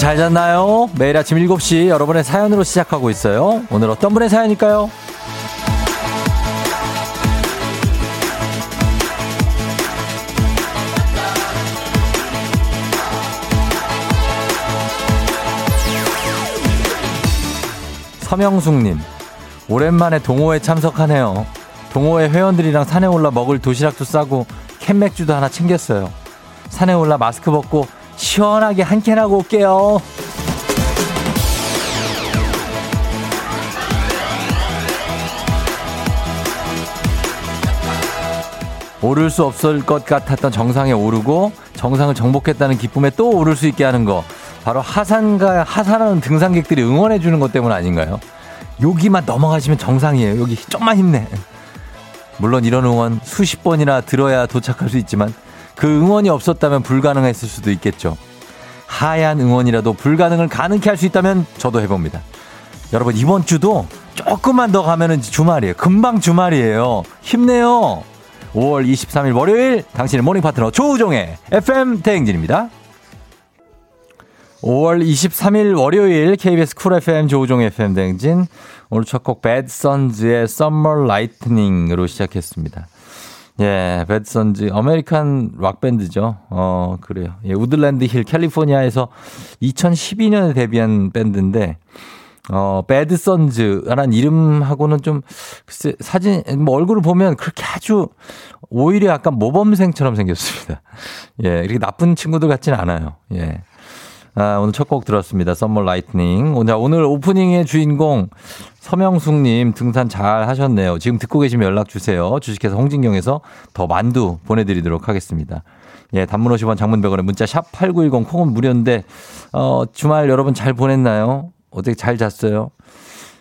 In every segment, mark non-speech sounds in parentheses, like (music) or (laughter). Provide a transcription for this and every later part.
잘 잤나요? 매일 아침 7시 여러분의 사연으로 시작하고 있어요. 오늘 어떤 분의 사연일까요? 서명숙님, 오랜만에 동호회 참석하네요. 동호회 회원들이랑 산에 올라 먹을 도시락도 싸고 캔맥주도 하나 챙겼어요. 산에 올라 마스크 벗고 시원하게 한 캔 하고 올게요. 오를 수 없을 것 같았던 정상에 오르고 정상을 정복했다는 기쁨에 또 오를 수 있게 하는 거 바로 하산과 하산하는 등산객들이 응원해 주는 것 때문 아닌가요? 여기만 넘어가시면 정상이에요. 여기 좀만 힘내. 물론 이런 응원 수십 번이나 들어야 도착할 수 있지만 그 응원이 없었다면 불가능했을 수도 있겠죠. 하얀 응원이라도 불가능을 가능케 할 수 있다면 저도 해봅니다. 여러분 이번 주도 조금만 더 가면은 주말이에요. 금방 주말이에요. 힘내요. 5월 23일 월요일 당신의 morning 파트너 조우종의 FM 대행진입니다. 5월 23일 월요일 KBS 쿨 FM 조우종 FM 대행진 오늘 첫곡 배드선즈의 Summer Lightning으로 시작했습니다. 예, 배드선즈 American rock 밴드죠. 어, 그래요. 예, 우드랜드 힐 캘리포니아에서 2012년에 데뷔한 밴드인데 어, 배드선즈라는 이름하고는 좀, 글쎄, 사진, 뭐 얼굴을 보면 그렇게 아주, 오히려 약간 모범생처럼 생겼습니다. 예, 이렇게 나쁜 친구들 같지는 않아요. 예. 아, 오늘 첫 곡 들었습니다. Summer Lightning. 오늘, 오프닝의 주인공 서명숙님 등산 잘 하셨네요. 지금 듣고 계시면 연락 주세요. 주식회사 홍진경에서 더 만두 보내드리도록 하겠습니다. 예, 단문 50원 장문 100원에 문자 샵 8910 콩은 무료인데, 어, 주말 여러분 잘 보냈나요? 어떻게 잘 잤어요?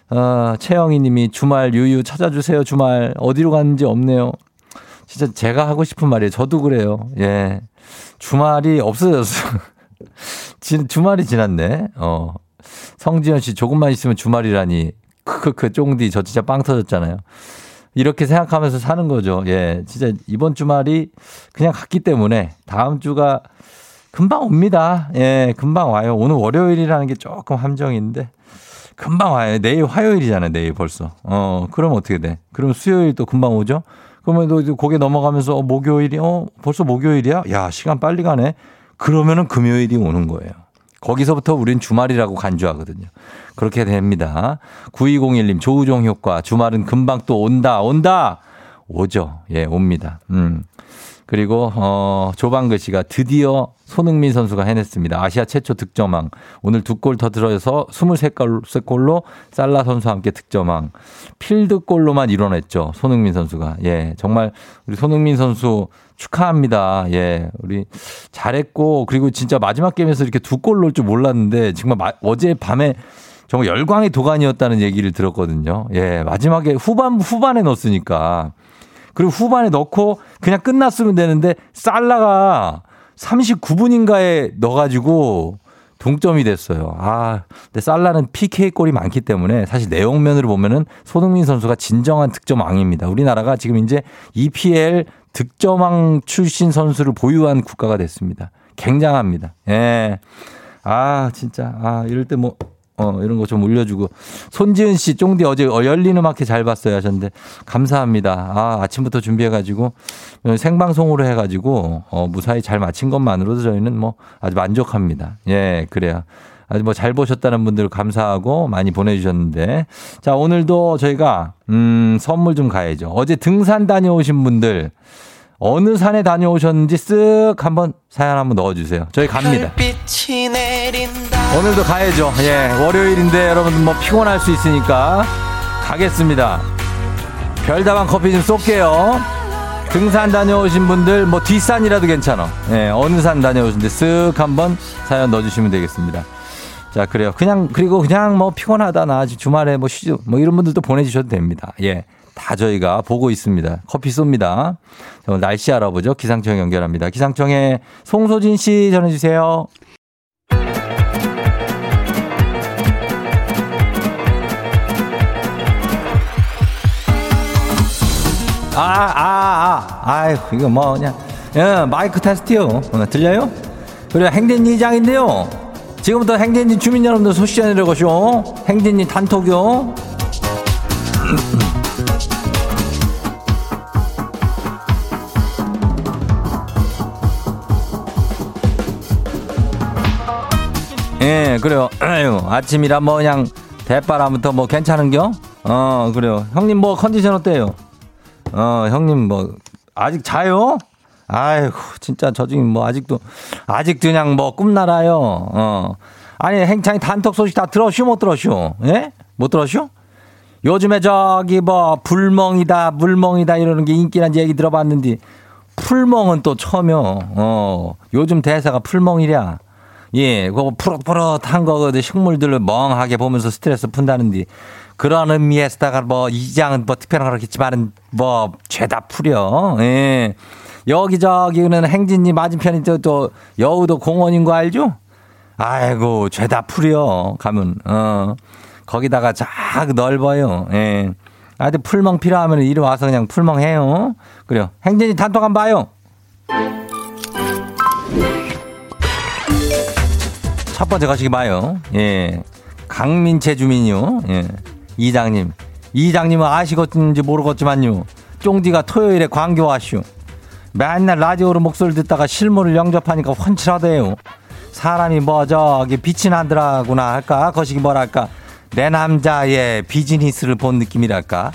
아, 최영희 님이 주말 유유 찾아주세요. 주말 어디로 갔는지 없네요. 진짜 제가 하고 싶은 말이에요. 저도 그래요. 예. 주말이 없어졌어. (laughs) 지, 주말이 지났네. 어. 성지현 씨 조금만 있으면 주말이라니. 크크크 쫑디 저 진짜 빵 터졌잖아요. 이렇게 생각하면서 사는 거죠. 예. 진짜 이번 주말이 그냥 갔기 때문에 다음 주가 금방 옵니다. 예, 금방 와요. 오늘 월요일이라는 게 조금 함정인데 금방 와요. 내일 화요일이잖아요. 내일 벌써. 어, 그럼 어떻게 돼? 그럼 수요일 또 금방 오죠? 그러면 또 고개 넘어가면서 어, 목요일이 어, 벌써 목요일이야? 야, 시간 빨리 가네. 그러면은 금요일이 오는 거예요. 거기서부터 우린 주말이라고 간주하거든요. 그렇게 됩니다. 9201님, 조우종 효과. 주말은 금방 또 온다, 온다! 오죠. 예, 옵니다. 음. 그리고 어 조방글 씨가 드디어 손흥민 선수가 해냈습니다. 아시아 최초 득점왕. 오늘 두골더 들어서 23골로 살라 선수와 함께 득점왕. 필드골로만 이뤄냈죠. 손흥민 선수가. 예. 정말 우리 손흥민 선수 축하합니다. 예. 우리 잘했고 그리고 진짜 마지막 게임에서 이렇게 두 골 넣을 줄 몰랐는데 정말 어제 밤에 정말 열광의 도가니였다는 얘기를 들었거든요. 예. 마지막에 후반 후반에 넣었으니까 그리고 후반에 넣고 그냥 끝났으면 되는데 살라가 39분인가에 넣어가지고 동점이 됐어요. 아, 근데 살라는 PK 골이 많기 때문에 사실 내용면으로 보면은 손흥민 선수가 진정한 득점왕입니다. 우리나라가 지금 이제 EPL 득점왕 출신 선수를 보유한 국가가 됐습니다. 굉장합니다. 예. 아, 진짜. 아, 이럴 때 뭐, 어, 이런 거 좀 올려주고. 손지은 씨, 쫑디 어제 어, 열린 음악회 잘 봤어요 하셨는데, 감사합니다. 아, 아침부터 준비해가지고, 생방송으로 해가지고, 어, 무사히 잘 마친 것만으로도 저희는 뭐 아주 만족합니다. 예, 그래요. 아주 뭐 잘 보셨다는 분들 감사하고 많이 보내주셨는데. 자, 오늘도 저희가, 음, 선물 좀 가야죠. 어제 등산 다녀오신 분들, 어느 산에 다녀오셨는지 쓱 한번 사연 한번 넣어주세요. 저희 갑니다. 오늘도 가야죠. 예, 월요일인데 여러분 뭐 피곤할 수 있으니까 가겠습니다. 별다방 커피 좀 쏠게요. 등산 다녀오신 분들 뭐 뒷산이라도 괜찮아. 예, 어느 산 다녀오신데 쓱 한번 사연 넣어주시면 되겠습니다. 자, 그래요. 그냥, 그리고 그냥 뭐 피곤하다, 나 아직 주말에 뭐 쉬죠. 뭐 이런 분들도 보내주셔도 됩니다. 예. 다 저희가 보고 있습니다. 커피 쏩니다. 날씨 알아보죠. 기상청 연결합니다. 기상청에 송소진 씨 전해주세요. 아, 아, 아, 아이 이거 뭐냐. 예, 마이크 테스트요. 들려요? 그래, 행den이장인데요. 지금부터 행진이 주민 여러분들 소식 전해드려고쇼. 행진이 단톡요. 예, 그래요. 아유, 아침이라 뭐 그냥 대바람부터 뭐 괜찮은겨? 어, 그래요. 형님 뭐 컨디션 어때요? 어, 형님 뭐 아직 자요? 아이고, 진짜 저 중에 뭐 아직도 아직도 그냥 뭐 꿈나라요. 어. 아니, 행창이 단톡 소식 다 들었슈 못 들었슈? 예? 못 들었슈? 요즘에 저기 뭐 불멍이다, 물멍이다 이러는 게 인기란 얘기 들어봤는데 풀멍은 또 처음이요. 어. 요즘 대사가 풀멍이랴. 예, 그거 푸릇푸릇한 거, 식물들을 멍하게 보면서 스트레스 푼다는데, 그런 의미에서다가 뭐, 이장은 뭐 특별한 거겠지만은, 뭐, 죄다 풀려. 예. 여기저기는 행진이 맞은편이 또, 또, 여우도 공원인 거 알죠? 아이고, 죄다 풀려. 가면, 어. 거기다가 쫙 넓어요. 예. 아, 근 풀멍 필요하면 이리 와서 그냥 풀멍 해요. 그래요. 행진이 단톡 한번 봐요. 첫 번째 가시기 봐요. 예. 강민채 주민요. 예. 이장님. 이장님은 아시겠는지 모르겠지만요. 쫑디가 토요일에 광교 와슈. 맨날 라디오로 목소리 듣다가 실물을 영접하니까 훤칠하대요. 사람이 뭐 저기 빛이 나더라구나 할까? 거시기 뭐랄까? 내 남자의 비즈니스를 본 느낌이랄까?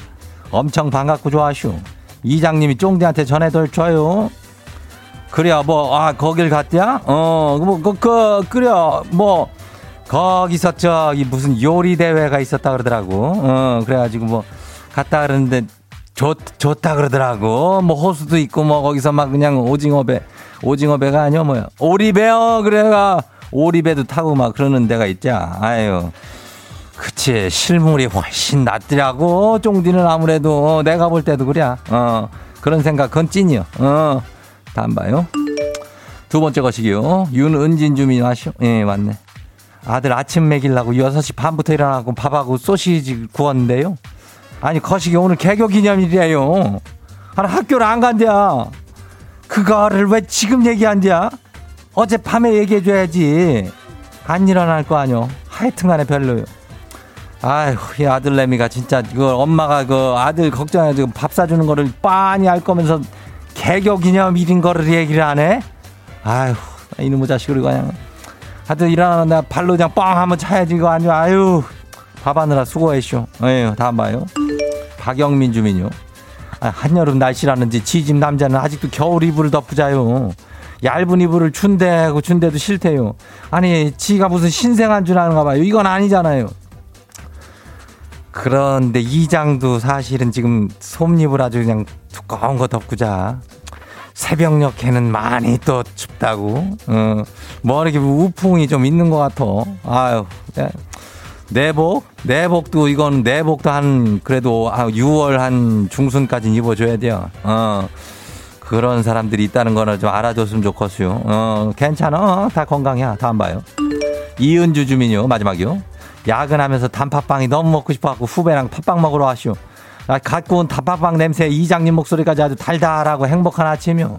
엄청 반갑고 좋아슈. 이장님이 쫑디한테 전해둬줘요. 그래야 뭐, 아, 거길 갔대야? 어, 뭐, 그, 그, 그래야 뭐, 거기서 저기 무슨 요리 대회가 있었다 그러더라고. 어, 그래가지고 뭐, 갔다 그러는데, 좋, 좋다 그러더라고. 뭐, 호수도 있고, 뭐, 거기서 막 그냥 오징어배, 오징어배가 아니야, 뭐야. 오리배요, 그래가, 오리배도 타고 막 그러는 데가 있자. 아유. 그치, 실물이 훨씬 낫더라고. 쫑디는 아무래도, 어, 내가 볼 때도 그래. 어, 그런 생각, 그건 찐이요. 어. 다음 봐요. 두 번째 것이요. 윤은진 주민 하시오. 예, 맞네. 아들 아침 먹이려고 6시 반부터 일어나고 밥하고 소시지 구웠는데요. 아니, 거시기 오늘 개교 기념일이에요. 하나 학교를 안 간대야. 그거를 왜 지금 얘기한대야? 어제 밤에 얘기해줘야지. 안 일어날 거 아니요. 하여튼 간에 별로요. 아휴, 이 아들내미가 진짜, 이거 엄마가 그 아들 걱정해가지고 밥 사주는 거를 빤히 알 거면서 개교 기념일인 거를 얘기를 안 해? 아휴, 이놈의 자식을 그냥. 하여튼 일어나 나 발로 그냥 뻥 한번 차야지 이거 아니야. 아유, 밥하느라 수고했쇼. 에휴, 다음 봐요. 박영민 주민요. 아, 한여름 날씨라는지 지집 남자는 아직도 겨울 이불을 덮으자요. 얇은 이불을 준대고 준대도 싫대요. 아니, 지가 무슨 신생한 줄 아는가 봐요. 이건 아니잖아요. 그런데 이장도 사실은 지금 솜잎을 아주 그냥 두꺼운 거 덮고 자. 새벽녘에는 많이 또 춥다고. 어, 뭐 이렇게 우풍이 좀 있는 것 같아. 아유, 네. 내복? 내복도 이건 내복도 한 그래도 6월 한 중순까지 입어줘야 돼요. 어. 그런 사람들이 있다는 거는 좀 알아줬으면 좋겠어요. 어, 괜찮아. 다 건강해. 다음 봐요. 이은주 주민요. 마지막이요. 야근하면서 단팥빵이 너무 먹고 싶어갖고 후배랑 팥빵 먹으러 왔쇼. 아, 갖고 온 단팥빵 냄새 이장님 목소리까지 아주 달달하고 행복한 아침이요.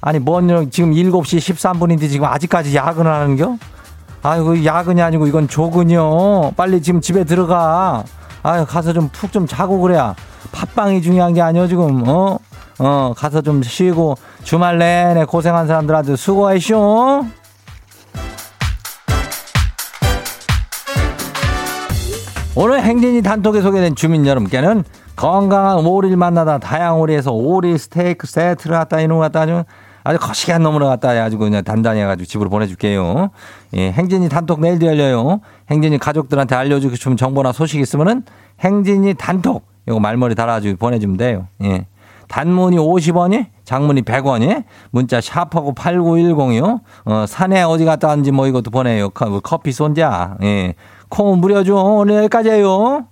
아니, 뭔, 지금 7시 13분인데 지금 아직까지 야근을 하는겨? 아이고, 야근이 아니고 이건 조근이요. 빨리 지금 집에 들어가. 아유, 가서 좀 푹 좀 자고 그래야. 팥빵이 중요한 게 아니요, 지금, 어? 어, 가서 좀 쉬고 주말 내내 고생한 사람들한테 수고하쇼. 오늘 행진이 단톡에 소개된 주민 여러분께는 건강한 오리를 만나다 다양한 오리에서 오리 스테이크 세트를 갖다 이놈 갖다 아주 아주 거시기한 놈으로 갖다 해가지고 그냥 단단히 해가지고 집으로 보내줄게요. 예, 행진이 단톡 내일도 열려요. 행진이 가족들한테 알려주고 싶은 정보나 소식 있으면은 행진이 단톡 이거 말머리 달아가지고 보내주면 돼요. 예. 단문이 50원이, 장문이 100원이, 문자 샤프하고 8910이요. 어, 산에 어디 갔다 왔는지 뭐 이것도 보내요. 커피 손자. 예. 콩 무려줘. 오늘 여기까지예요.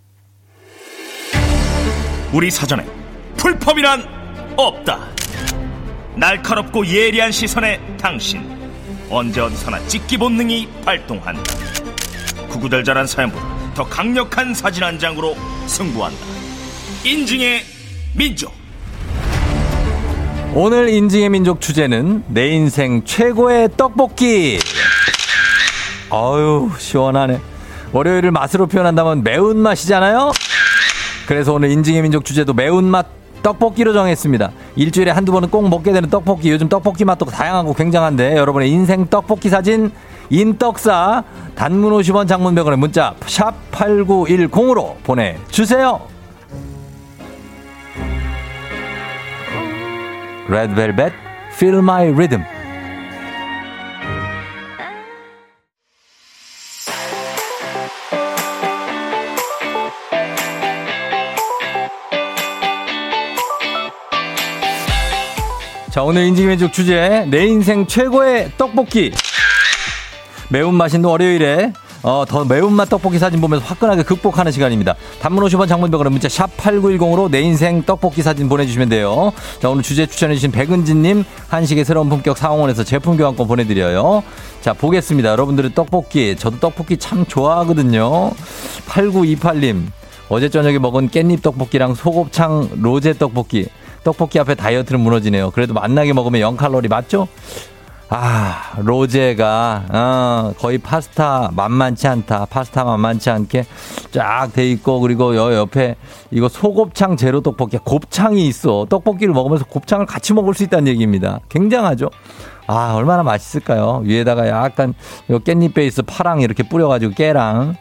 우리 사전에 풀펌이란 없다. 날카롭고 예리한 시선에 당신 언제 어디서나 찍기 본능이 발동한다. 구구절절한 사연보다 더 강력한 사진 한 장으로 승부한다. 인증의 민족. 오늘 인증의 민족 주제는 내 인생 최고의 떡볶이. 어유 시원하네. 월요일을 맛으로 표현한다면 매운맛이잖아요? 그래서 오늘 인증의 민족 주제도 매운맛 떡볶이로 정했습니다. 일주일에 한두 번은 꼭 먹게 되는 떡볶이. 요즘 떡볶이 맛도 다양하고 굉장한데 여러분의 인생 떡볶이 사진 인떡사 단문 50원 장문 100원의 문자 샵 8910으로 보내주세요. 레드벨벳 Feel My Rhythm 자, 오늘 인지민족 주제, 내 인생 최고의 떡볶이. 매운맛인 월요일에 어, 더 매운맛 떡볶이 사진 보면서 화끈하게 극복하는 시간입니다. 단문 50원 장문병으로 문자 샵 8910으로 내 인생 떡볶이 사진 보내주시면 돼요. 자, 오늘 주제 추천해주신 백은진님, 한식의 새로운 품격 상원에서 제품 교환권 보내드려요. 자, 보겠습니다. 여러분들의 떡볶이. 저도 떡볶이 참 좋아하거든요. 8928님, 어제 저녁에 먹은 깻잎 떡볶이랑 소곱창 로제 떡볶이. 떡볶이 앞에 다이어트는 무너지네요. 그래도 만나게 먹으면 0칼로리 맞죠? 아, 로제가, 어, 거의 파스타 만만치 않다. 파스타 만만치 않게 쫙 돼 있고, 그리고 여 옆에 이거 소곱창 제로 떡볶이, 곱창이 있어. 떡볶이를 먹으면서 곱창을 같이 먹을 수 있다는 얘기입니다. 굉장하죠? 아, 얼마나 맛있을까요? 위에다가 약간 요 깻잎 베이스 파랑 이렇게 뿌려가지고 깨랑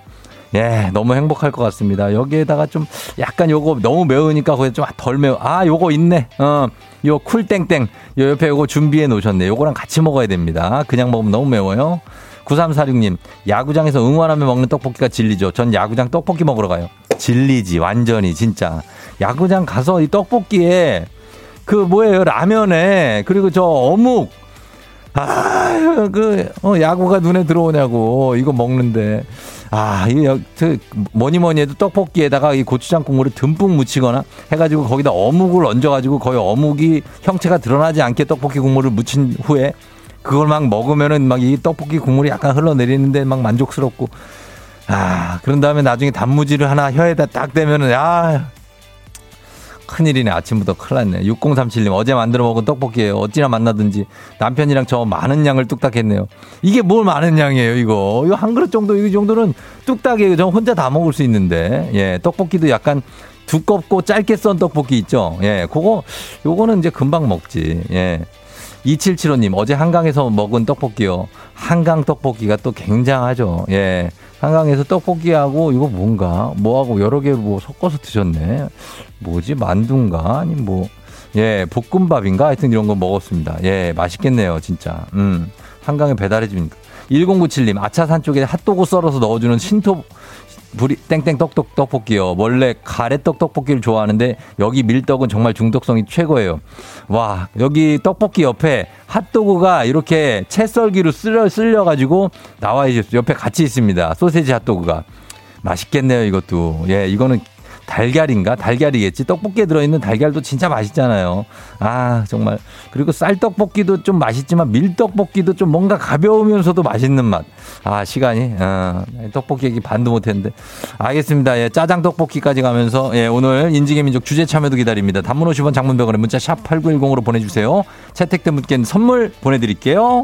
예, 너무 행복할 것 같습니다. 여기에다가 좀 약간 요거 너무 매우니까 거기 좀덜 매워. 아, 요거 있네. 어, 요 쿨땡땡. 요 옆에 요거 준비해 놓으셨네. 요거랑 같이 먹어야 됩니다. 그냥 먹으면 너무 매워요. 9346님, 야구장에서 응원하며 먹는 떡볶이가 진리죠. 전 야구장 떡볶이 먹으러 가요. 진리지, 완전히, 진짜. 야구장 가서 이 떡볶이에 그 뭐예요, 라면에, 그리고 저 어묵, 아, 그, 어, 야구가 눈에 들어오냐고. 이거 먹는데. 아, 그, 뭐니 뭐니 해도 떡볶이에다가 이 고추장 국물을 듬뿍 묻히거나 해가지고 거기다 어묵을 얹어가지고 거의 어묵이 형체가 드러나지 않게 떡볶이 국물을 묻힌 후에 그걸 막 먹으면은 막 이 떡볶이 국물이 약간 흘러내리는데 막 만족스럽고. 아, 그런 다음에 나중에 단무지를 하나 혀에다 딱 대면은, 아, 큰일이네. 아침부터 큰일 났네. 6037님, 어제 만들어 먹은 떡볶이에요. 어찌나 만나든지 남편이랑 저 많은 양을 뚝딱 했네요. 이게 뭘 많은 양이에요, 이거. 이거 한 그릇 정도, 이 정도는 뚝딱이에요. 저 혼자 다 먹을 수 있는데. 예, 떡볶이도 약간 두껍고 짧게 썬 떡볶이 있죠. 예, 그거, 요거는 이제 금방 먹지. 예. 2775님, 어제 한강에서 먹은 떡볶이요. 한강 떡볶이가 또 굉장하죠. 예. 한강에서 떡볶이하고 이거 뭔가 뭐하고 여러 개 뭐 섞어서 드셨네. 뭐지 만두인가 아니 뭐 예, 볶음밥인가 하여튼 이런 거 먹었습니다. 예, 맛있겠네요, 진짜. 음. 한강에 배달해 주니까. 1097님, 아차산 쪽에 핫도그 썰어서 넣어주는 신토, 부리, 땡땡 떡떡 떡볶이요. 원래 가래떡 떡볶이를 좋아하는데 여기 밀떡은 정말 중독성이 최고예요. 와, 여기 떡볶이 옆에 핫도그가 이렇게 채 썰기로 쓸려, 쓸려가지고 나와 있어요. 옆에 같이 있습니다. 소세지 핫도그가. 맛있겠네요, 이것도. 예, 이거는 달걀인가? 달걀이겠지. 떡볶이에 들어있는 달걀도 진짜 맛있잖아요. 아, 정말. 그리고 쌀떡볶이도 좀 맛있지만 밀떡볶이도 좀 뭔가 가벼우면서도 맛있는 맛. 아, 시간이. 아, 떡볶이 얘기 반도 못했는데. 알겠습니다. 예, 짜장 떡볶이까지 가면서, 예, 오늘 인지의 민족 주제 참여도 기다립니다. 단문 50원 장문병원에 문자 샵 8910으로 보내주세요. 채택된 분께는 선물 보내드릴게요.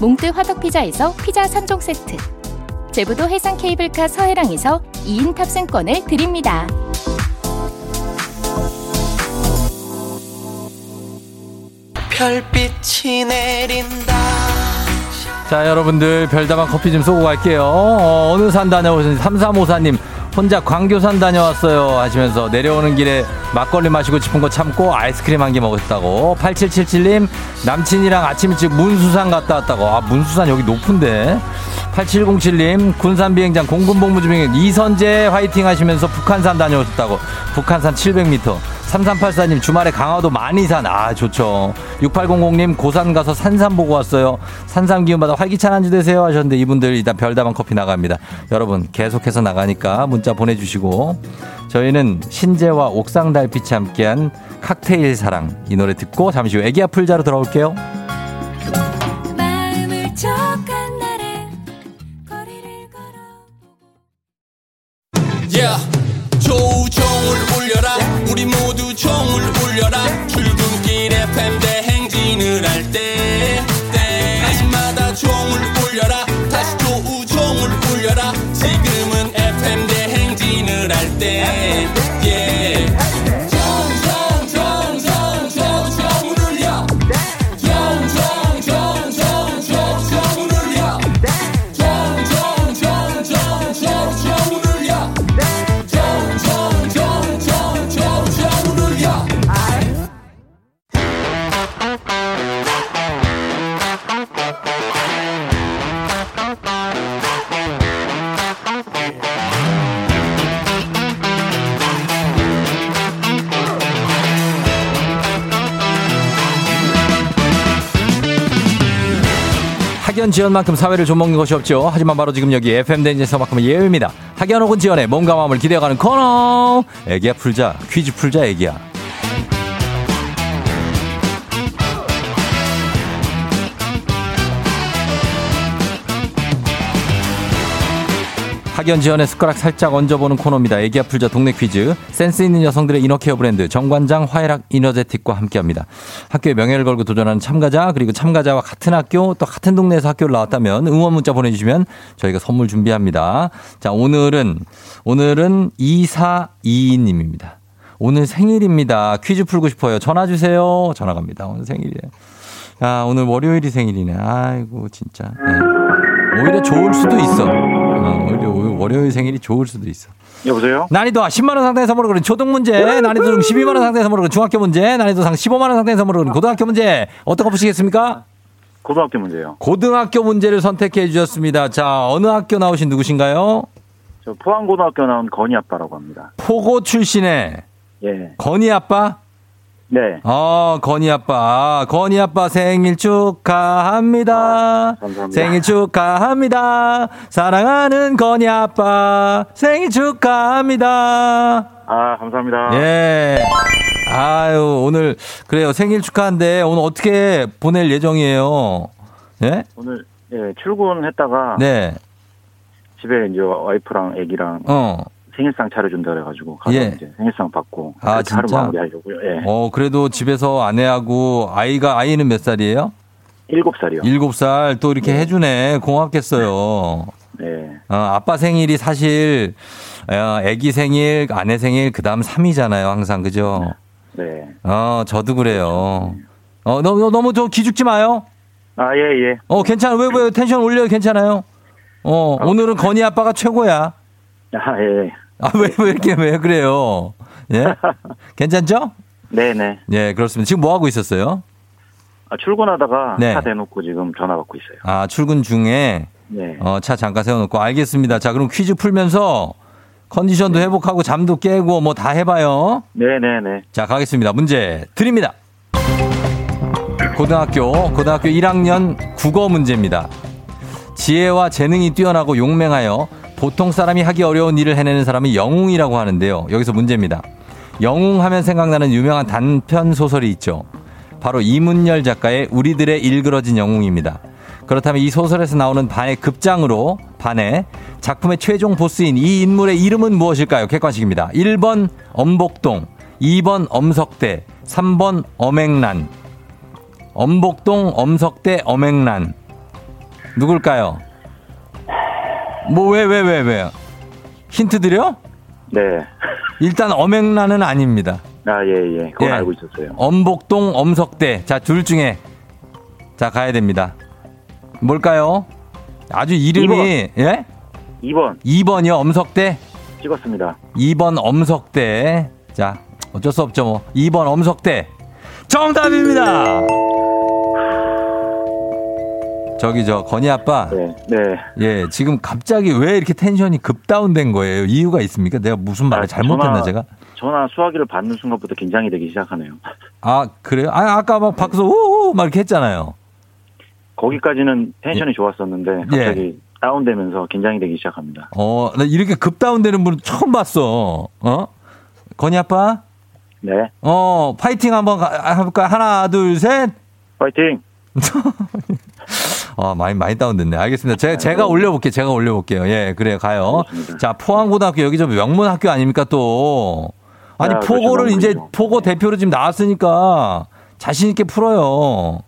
몽뜨 화덕피자에서 피자 3종 세트 제부도 해상 케이블카 서해랑에서 2인 탑승권을 드립니다. 별빛이 내린다. 자, 여러분들 별다방 커피 좀 쏘고 갈게요. 어, 어느 산 다녀오신 3354님. 혼자 광교산 다녀왔어요 하시면서 내려오는 길에 막걸리 마시고 싶은 거 참고 아이스크림 한 개 먹었다고. 8777님 남친이랑 아침 일찍 문수산 갔다 왔다고. 아 문수산 여기 높은데. 8707님 군산 비행장 공군 복무 중에 이선재 화이팅 하시면서 북한산 다녀오셨다고. 북한산 700m 3384님 주말에 강화도 많이산. 아 좋죠. 6800님 고산 가서 산삼 보고 왔어요. 산삼 기운 받아 활기찬 한 주 되세요 하셨는데 이분들 일단 별다방 커피 나갑니다. 여러분 계속해서 나가니까 문자 보내주시고. 저희는 신재와 옥상 달빛이 함께한 칵테일 사랑. 이 노래 듣고 잠시 후 애기야 풀자로 돌아올게요 지연 만큼 사회를 좀먹는 것이 없죠. 하지만 바로 지금 여기 FM 댄에서만큼은 예외입니다. 학연 혹은 지연의 몸과 마음을 기대어가는 코너. 애기야 풀자. 퀴즈 풀자 애기야. 학연 지연의 숟가락 살짝 얹어보는 코너입니다. 애기야 풀자 동네 퀴즈. 센스 있는 여성들의 이너케어 브랜드 정관장 화해락 이너제틱과 함께합니다. 학교의 명예를 걸고 도전하는 참가자 그리고 참가자와 같은 학교 또 같은 동네에서 학교를 나왔다면 응원 문자 보내주시면 저희가 선물 준비합니다. 자 오늘은 오늘은 2422님입니다. 오늘 생일입니다. 퀴즈 풀고 싶어요. 전화 주세요. 전화 갑니다. 오늘 생일이에요. 아, 오늘 월요일이 생일이네. 아이고, 진짜. 네. 오히려 좋을 수도 있어. 어, 오히려 월요일 생일이 좋을 수도 있어. 여보세요? 난이도 10만 원 상당의 선물을 거는 초등 문제, 난이도 중 12만 원 상당의 선물을 거는 중학교 문제, 난이도 상 15만 원 상당의 선물을 거는 고등학교 문제. 거 보시겠습니까? 고등학교 문제요. 고등학교 문제를 선택해 주셨습니다. 자, 어느 학교 나오신 누구신가요? 저 포항고등학교 나온 건희 아빠라고 합니다. 포고 출신의 예. 건희 아빠? 네. 어, 건희 아빠. 건희 아빠 생일 축하합니다. 아, 감사합니다. 생일 축하합니다. 사랑하는 건희 아빠. 생일 축하합니다. 아, 감사합니다. 예. 아유, 오늘, 그래요. 생일 축하한데, 오늘 어떻게 보낼 예정이에요? 예? 오늘 예, 출근했다가 네. 집에 이제 와이프랑 애기랑 어. 생일상 차려준다 그래가지고 가서 예. 이제 생일상 받고 아, 그렇게 하루 진짜? 마무리하려고요. 예. 어, 그래도 집에서 아내하고 아이가, 아이는 몇 살이에요? 일곱 살이요. 일곱 살 또 이렇게 해주네. 고맙겠어요. 네. 어, 아빠 생일이 사실, 어, 애기 생일, 아내 생일, 그 다음 3이잖아요. 항상. 그죠? 네. 어, 저도 그래요. 어, 너무, 너무 저 기죽지 마요. 아, 예, 예. 어, 괜찮아. 왜, 왜, 텐션 올려요. 괜찮아요. 어, 오늘은 건희 아빠가 최고야. 아, 예. 아, 왜, 왜 이렇게, 왜 그래요? 예? 괜찮죠? 네네. 예, 그렇습니다. 지금 뭐 하고 있었어요? 아, 출근하다가 네. 차 대놓고 지금 전화 받고 있어요. 아, 출근 중에 네. 어, 차 잠깐 세워놓고 알겠습니다. 자, 그럼 퀴즈 풀면서 컨디션도 회복하고 잠도 깨고 뭐 다 해봐요. 네네네. 자, 가겠습니다. 문제 드립니다. 고등학교, 고등학교 1학년 국어 문제입니다. 지혜와 재능이 뛰어나고 용맹하여 보통 사람이 하기 어려운 일을 해내는 사람이 영웅이라고 하는데요. 여기서 문제입니다. 영웅 하면 생각나는 유명한 단편 소설이 있죠. 바로 이문열 작가의 우리들의 일그러진 영웅입니다. 그렇다면 이 소설에서 나오는 반의 급장으로 반의 작품의 최종 보스인 이 인물의 이름은 무엇일까요? 객관식입니다. 1번 엄복동, 2번 엄석대, 3번 엄행란. 엄복동, 엄석대, 엄행란. 누굴까요? 뭐 왜 왜 왜 왜, 힌트 드려? 네. 일단 엄행란은 아닙니다. 아, 예, 예. 그건 예. 알고 있었어요. 엄복동, 엄석대. 자, 둘 중에. 자, 가야 됩니다. 뭘까요? 아주 이름이, 예? 2번 2번이요, 엄석대. 찍었습니다. 2번 엄석대. 자, 어쩔 수 없죠, 뭐. 2번 엄석대. 정답입니다! 저기, 저, 건희 아빠. 네. 네. 예, 지금 갑자기 왜 이렇게 텐션이 급 다운된 거예요? 이유가 있습니까? 내가 무슨 말을 아, 잘못했나, 전화- 제가? 전화 수화기를 받는 순간부터 긴장이 되기 시작하네요. 아, 그래요? 아, 아까 막 밖에서 우우 막 이렇게 했잖아요. 거기까지는 텐션이 좋았었는데 예. 갑자기 다운되면서 긴장이 되기 시작합니다. 어, 나 이렇게 급 다운되는 분 처음 봤어. 어? 건희 아빠? 네. 어, 파이팅 한번 가- 해볼까? 하나, 둘, 셋. 파이팅! (laughs) 아, 많이, 많이 다운됐네. 알겠습니다. 제가, 제가 올려볼게요. 제가 올려볼게요. 예, 그래요. 가요. 알겠습니다. 자, 포항고등학교 여기 저 명문 학교 아닙니까 또. 아니, 아. 포고를 이제. 포고 대표로 지금 나왔으니까 자신있게 풀어요.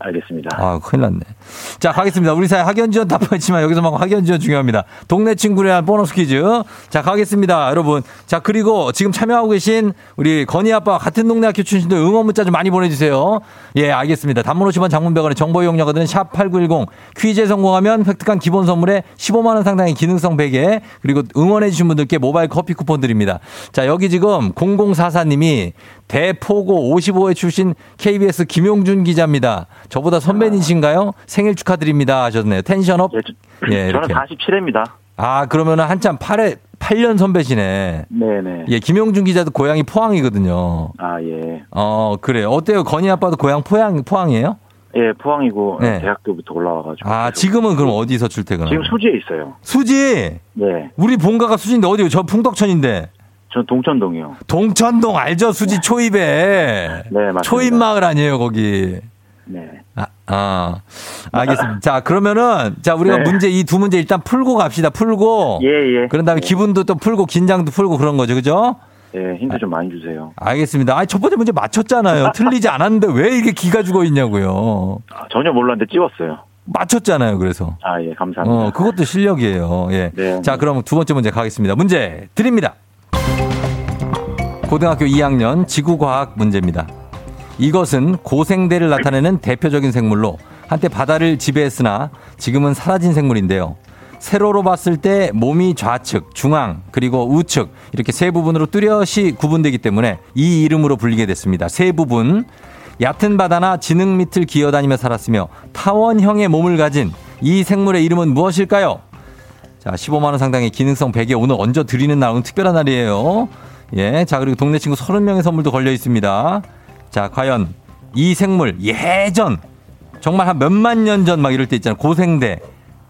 알겠습니다. 아, 큰일 났네. 자, 가겠습니다. 우리 사회 학연 지원 답하지만 여기서 막 학연 지원 중요합니다. 동네 친구를 위한 보너스 퀴즈. 자, 가겠습니다. 여러분. 자, 그리고 지금 참여하고 계신 우리 건희 아빠 같은 동네 학교 출신들 응원 문자 좀 많이 보내주세요. 예, 알겠습니다. 단문 50원 장문병원의 정보 이용료거든 샵8910 퀴즈에 성공하면 획득한 기본 선물에 15만원 상당의 기능성 베개 그리고 응원해주신 분들께 모바일 커피 쿠폰 드립니다. 자, 여기 지금 0044님이 대포고 55회 출신 KBS 김용준 기자입니다. 저보다 선배님이신가요? 생일 축하드립니다 하셨네요. 텐션업. 예, 저, 예, 저는 이렇게. 47회입니다. 아, 그러면은 한참 8회, 8년 선배시네. 네네. 예, 김용준 기자도 고향이 포항이거든요. 아, 예. 어, 그래요. 어때요? 건희 아빠도 고향 포항, 포항이에요? 예, 포항이고 네. 대학교부터 올라와가지고. 아, 지금은 그럼 어디서 출퇴근하요 지금 수지에 있어요. 수지! 네. 우리 본가가 수지인데 어디요? 저 풍덕천인데. 전 동천동이요. 동천동 알죠? 수지 초입에. 네, 맞습니다. 초입 마을 아니에요, 거기. 네. 아, 아. 알겠습니다. 자, 그러면은, 자, 우리가 네. 문제, 이 두 문제 일단 풀고 갑시다. 풀고. 예, 예. 그런 다음에 예. 기분도 또 풀고, 긴장도 풀고 그런 거죠. 그죠? 예, 힌트 좀 많이 주세요. 알겠습니다. 아, 첫 번째 문제 맞췄잖아요. (laughs) 틀리지 않았는데 왜 이렇게 기가 죽어 있냐고요. 아, 전혀 몰랐는데 찍었어요. 맞췄잖아요. 그래서. 아, 예, 감사합니다. 어, 그것도 실력이에요. 예. 네. 자, 그럼 두 번째 문제 가겠습니다. 문제 드립니다. 고등학교 2학년 지구과학 문제입니다. 이것은 고생대를 나타내는 대표적인 생물로 한때 바다를 지배했으나 지금은 사라진 생물인데요. 세로로 봤을 때 몸이 좌측, 중앙, 그리고 우측 이렇게 세 부분으로 뚜렷이 구분되기 때문에 이 이름으로 불리게 됐습니다. 세 부분. 얕은 바다나 진흙 밑을 기어다니며 살았으며 타원형의 몸을 가진 이 생물의 이름은 무엇일까요? 자, 15만원 상당의 기능성 베개 오늘 얹어 드리는 날, 오늘 특별한 날이에요. 예. 자, 그리고 동네 친구 30명의 선물도 걸려 있습니다. 자, 과연 이 생물 예전, 정말 한 몇만 년 전 막 이럴 때 있잖아요. 고생대.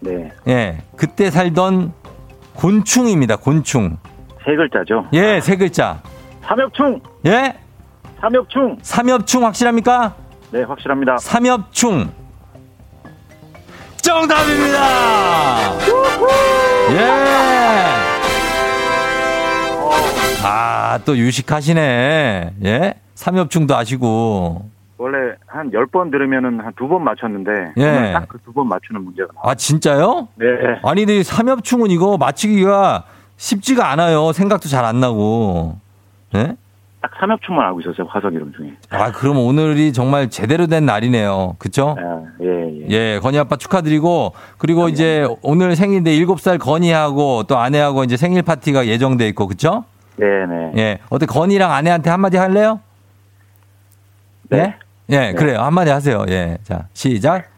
네. 예. 그때 살던 곤충입니다. 곤충. 세 글자죠. 예, 세 글자. 삼엽충! 예? 삼엽충! 삼엽충 확실합니까? 네, 확실합니다. 삼엽충. 정답입니다! 예! 아, 또 유식하시네. 예? 삼엽충도 아시고. 원래 한 10번 들으면은 한 두 번 맞췄는데 예. 딱 그 두 번 맞추는 문제가 나와요. 아, 진짜요? 네. 아니, 근데 이 삼엽충은 이거 맞히기가 쉽지가 않아요. 생각도 잘 안 나고. 예? 딱 삼엽충만 알고 있었어요. 화석 이름 중에. 아, 그럼 오늘이 정말 제대로 된 날이네요. 그쵸? 아, 예, 예. 예, 건희 아빠 축하드리고 그리고 이제 오늘 생일인데 7살 건희하고 또 아내하고 이제 생일 파티가 예정돼 있고 그쵸? 네, 네. 예. 어때 건희랑 아내한테 한마디 할래요? 네. 네? 예, 그래요. 한마디 하세요. 예. 자, 시작.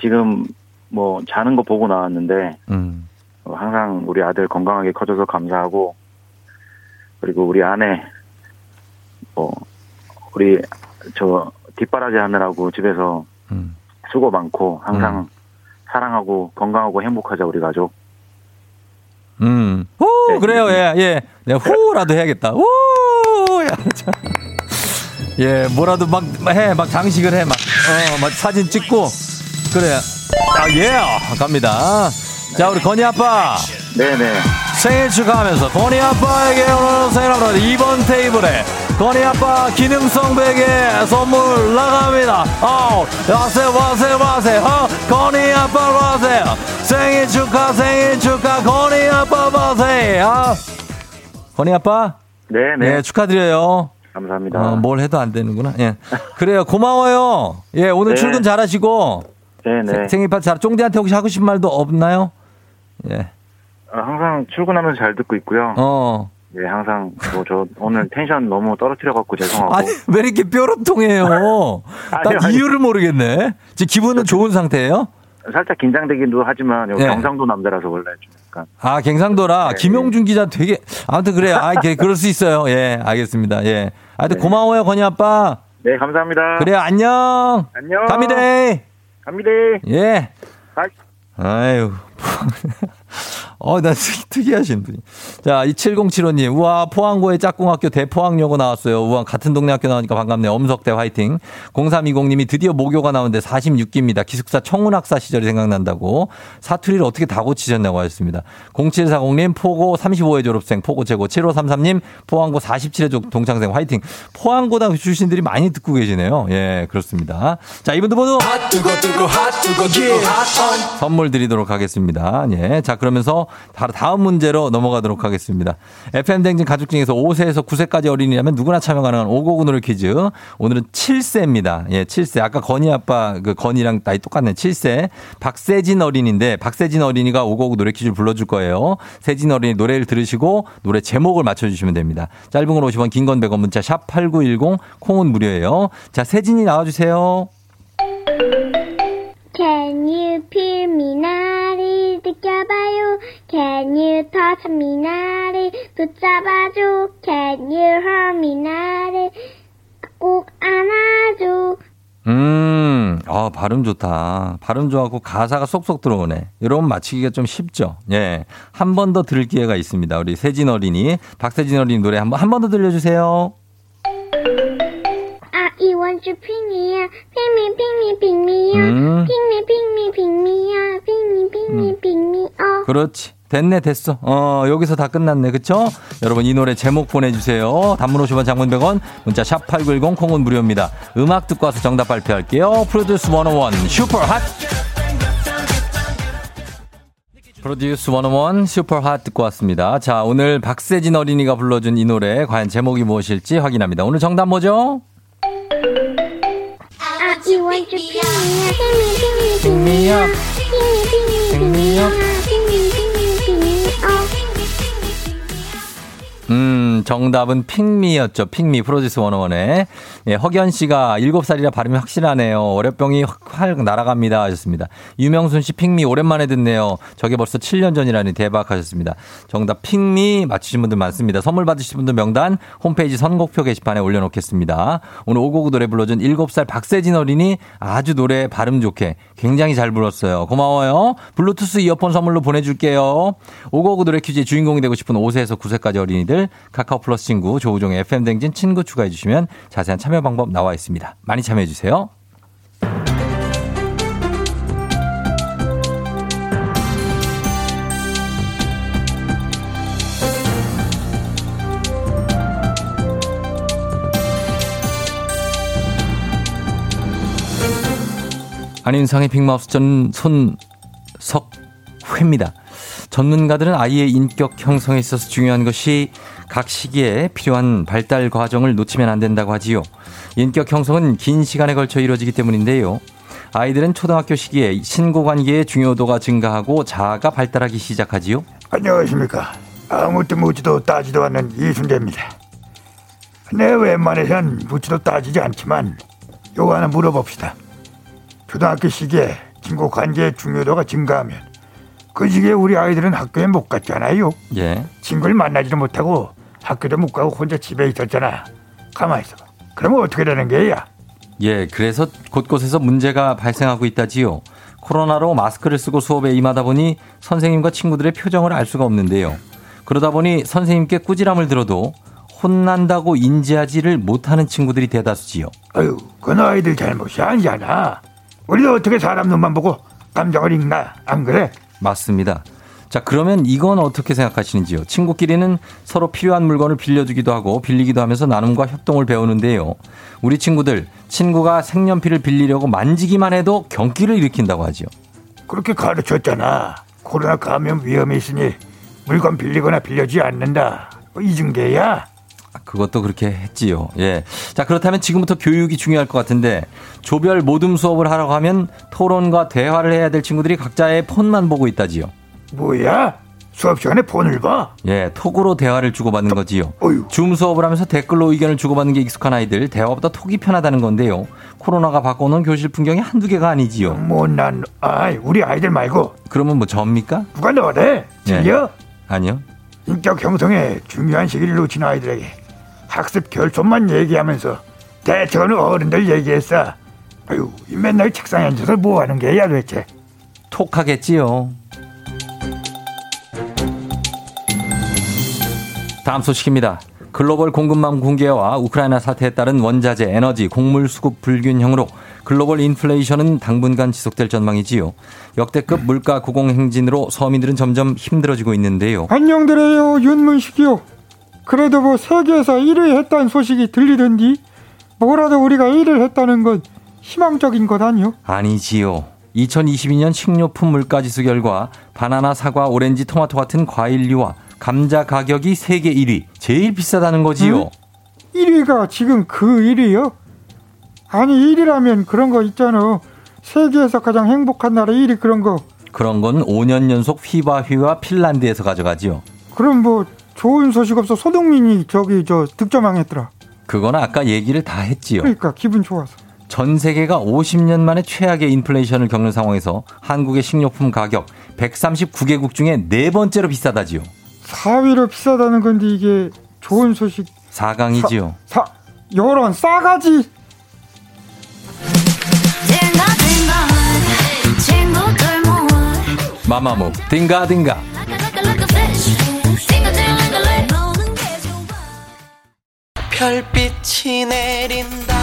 지금 뭐 자는 거 보고 나왔는데 음. 어, 항상 우리 아들 건강하게 커져서 감사하고 그리고 우리 아내 뭐 우리 저 뒷바라지 하느라고 집에서 음. 수고 많고 항상 사랑하고 건강하고 행복하자 우리 가족. 음. 후, 네. 그래요. 예, 예. 내가 후라도 해야겠다. 후! 야, 참. 예, 뭐라도 막 해. 막 장식을 해. 막, 어, 막 사진 찍고. 그래. 아, 예. 갑니다. 자, 우리 건희 아빠. 네네. 생일 축하하면서 건희 아빠에게 오늘 생일 합니다. 2번 테이블에 건희 아빠 기능성 베개 선물 나갑니다. 어, 와세요, 와세요, 와세요. 어, 건희 아빠 와세요. 생일 축하, 생일 축하, 건희 아빠 와세요. 건희 아빠, 네네. 네, 축하드려요. 감사합니다. 어, 뭘 해도 안 되는구나. 예. 그래요, 고마워요. 예, 오늘 네. 출근 잘하시고. 네네. 생일 파티 잘, 쫑디한테 혹시 하고 싶은 말도 없나요? 예. 어, 항상 출근하면서 잘 듣고 있고요. 어. 예, 항상 뭐 저 오늘 텐션 너무 떨어뜨려 갖고 죄송하고. 아니 왜 이렇게 뾰로통해요? (laughs) 난 아니요, 아니요. 이유를 모르겠네. 지금 기분은 좋은 상태예요? 살짝 긴장되기도 하지만 여기 네. 경상도 남자라서 원래 좀 약간 아 갱상도라 네. 김용준 기자 되게 아무튼 그래요. 아 그럴 수 있어요. 예 알겠습니다. 예. 하여튼 네. 고마워요 건희 아빠. 네 감사합니다. 그래요 안녕. 안녕. 갑니다. 갑니다. 예. bye. 아유. (laughs) 어, 나 특이하신 분이. 자, 이 7075님. 우와, 포항고의 짝꿍학교 대포항여고 나왔어요. 우와, 같은 동네 학교 나오니까 반갑네요. 엄석대 화이팅. 0320님이 드디어 모교가 나오는데 46기입니다. 기숙사 청운학사 시절이 생각난다고. 사투리를 어떻게 다 고치셨냐고 하셨습니다. 0740님, 포고 35회 졸업생, 포고 최고. 7533님, 포항고 47회 동창생 화이팅. 포항고등 출신들이 많이 듣고 계시네요. 예, 그렇습니다. 자, 이분들 모두 선물 드리도록 하겠습니다. 예. 자, 그러면서 다음 문제로 넘어가도록 하겠습니다. FM댕진 가족 중에서 5세에서 9세까지 어린이라면 누구나 참여 가능한 오고구 노래 퀴즈. 오늘은 7세입니다. 예, 7세. 아까 건희 아빠, 그 건이랑 나이 똑같네. 7세. 박세진 어린인데, 박세진 어린이가 오고구 노래 퀴즈를 불러줄 거예요. 세진 어린이 노래를 들으시고 노래 제목을 맞춰주시면 됩니다. 짧은 건 50원, 긴 건 100원, 문자 샵 8910, 콩은 무료예요. 자, 세진이 나와주세요. Can you feel me 나를 느껴봐요 Can you touch me 나를 붙잡아줘 Can you hold me 나를 꼭 안아줘 음, 아, 발음 좋다. 발음 좋았고 가사가 쏙쏙 들어오네. 이러면 맞히기가 좀 쉽죠. 예. 한 번 더 들을 기회가 있습니다. 우리 세진 어린이, 박세진 어린이 노래 한 번, 한 번 더 들려주세요. Pick me pick me up 음. Up Pick me pick me pick me up 그렇지. 됐네, 됐어. 어, 여기서 다 끝났네. 그쵸? 여러분, 이 노래 제목 보내주세요. 단문 50원 장문 100원, 문자 샵 8910 콩은 무료입니다. 음악 듣고 와서 정답 발표할게요. 프로듀스 101 Super Hot! 프로듀스 101 Super Hot 듣고 왔습니다. 자, 오늘 박세진 어린이가 불러준 이 노래 과연 제목이 무엇일지 확인합니다. 오늘 정답 뭐죠? I want you pick me up Pick me up Pick me me pick me up 음, 정답은 핑미였죠. 핑미 프로듀스 101에. 예, 허견 씨가 7살이라 발음이 확실하네요. 월요병이 확 날아갑니다. 하셨습니다. 유명순 씨 핑미 오랜만에 듣네요. 저게 벌써 7년 전이라니 대박 하셨습니다. 정답 핑미 맞추신 분들 많습니다. 선물 받으신 분들 명단 홈페이지 선곡표 게시판에 올려 놓겠습니다. 오늘 오고구 노래 불러준 7살 박세진 어린이 아주 노래 발음 좋게 굉장히 잘 불렀어요. 고마워요. 블루투스 이어폰 선물로 보내 줄게요. 오고구 노래 퀴즈의 주인공이 되고 싶은 5세에서 9세까지 어린이들 카카오 플러스 친구 조우종의 FM 댕진 친구 추가해 주시면 자세한 참여 방법 나와 있습니다. 많이 참여해 주세요. 안윤상의 빅마우스 전 손석회입니다. 전문가들은 아이의 인격 형성에 있어서 중요한 것이 각 시기에 필요한 발달 과정을 놓치면 안 된다고 하지요. 인격 형성은 긴 시간에 걸쳐 이루어지기 때문인데요. 아이들은 초등학교 시기에 신고 관계의 중요도가 증가하고 자아가 발달하기 시작하지요. 안녕하십니까. 아무도 묻지도 따지도 않는 이순재입니다. 내 웬만해선 묻지도 따지지 않지만 요거 하나 물어봅시다. 초등학교 시기에 친구 관계의 중요도가 증가하면 그 시기에 우리 아이들은 학교에 못 갔잖아요. 예. 친구를 만나지도 못하고 학교도 못 가고 혼자 집에 있었잖아. 가만히 있어봐. 그러면 어떻게 되는 게야? 예, 그래서 곳곳에서 문제가 발생하고 있다지요. 코로나로 마스크를 쓰고 수업에 임하다 보니 선생님과 친구들의 표정을 알 수가 없는데요. 그러다 보니 선생님께 꾸지람을 들어도 혼난다고 인지하지를 못하는 친구들이 대다수지요. 아유, 그건 아이들 잘못이 아니잖아. 우리도 어떻게 사람 눈만 보고 감정을 읽나? 안 그래? 맞습니다. 자, 그러면 이건 어떻게 생각하시는지요? 친구끼리는 서로 필요한 물건을 빌려주기도 하고 빌리기도 하면서 나눔과 협동을 배우는데요. 우리 친구들, 친구가 색연필을 빌리려고 만지기만 해도 경기를 일으킨다고 하지요. 그렇게 가르쳤잖아. 코로나 감염 위험이 있으니 물건 빌리거나 빌려주지 않는다. 뭐 이중계야? 아, 그것도 그렇게 했지요. 예. 자, 그렇다면 지금부터 교육이 중요할 것 같은데 조별 모둠 수업을 하라고 하면 토론과 대화를 해야 될 친구들이 각자의 폰만 보고 있다지요. 뭐야? 수업 시간에 폰을 봐? 예, 톡으로 대화를 주고받는 거지요. 어휴. 줌 수업을 하면서 댓글로 의견을 주고받는 게 익숙한 아이들, 대화보다 톡이 편하다는 건데요. 코로나가 바꿔놓은 교실 풍경이 한두 개가 아니지요. 못난 아이 우리 아이들 말고 그러면 뭐 접니까? 누가 너래? 들려? 아니요. 인격 형성의 중요한 시기를 놓친 아이들에게 학습 결손만 얘기하면서 대처는 어른들 얘기했어. 아유, 이 맨날 책상에 앉아서 뭐 하는 게야 도대체? 톡 하겠지요. 다음 소식입니다. 글로벌 공급망 붕괴와 우크라이나 사태에 따른 원자재, 에너지, 곡물 수급 불균형으로 글로벌 인플레이션은 당분간 지속될 전망이지요. 역대급 물가 고공 행진으로 서민들은 점점 힘들어지고 있는데요. 안녕드려요 윤문식이요. 그래도 뭐 세계에서 1위 했다는 소식이 들리던디 뭐라도 우리가 1위를 했다는 건 희망적인 것 아니요? 아니지요. 2022년 식료품 물가지수 결과 바나나, 사과, 오렌지, 토마토 같은 과일류와 감자 가격이 세계 1위, 제일 비싸다는 거지요. 1위가 지금 그 1위요? 아니 1위라면 그런 거 있잖아. 세계에서 가장 행복한 나라 1위 그런 거. 그런 건 5년 연속 휘바휘와 핀란드에서 가져가지요. 그럼 뭐 좋은 소식 없어 소동민이 저기 저 득점왕했더라. 그건 아까 얘기를 다 했지요. 그러니까 기분 좋아서. 전 세계가 50년 만에 최악의 인플레이션을 겪는 상황에서 한국의 식료품 가격 139개국 중에 네 번째로 비싸다지요. 4위로 비싸다는 건데 이게 좋은 소식. 4강이지요. 사 요런 싸가지. 마마무 딩가딩가 별빛이 내린다.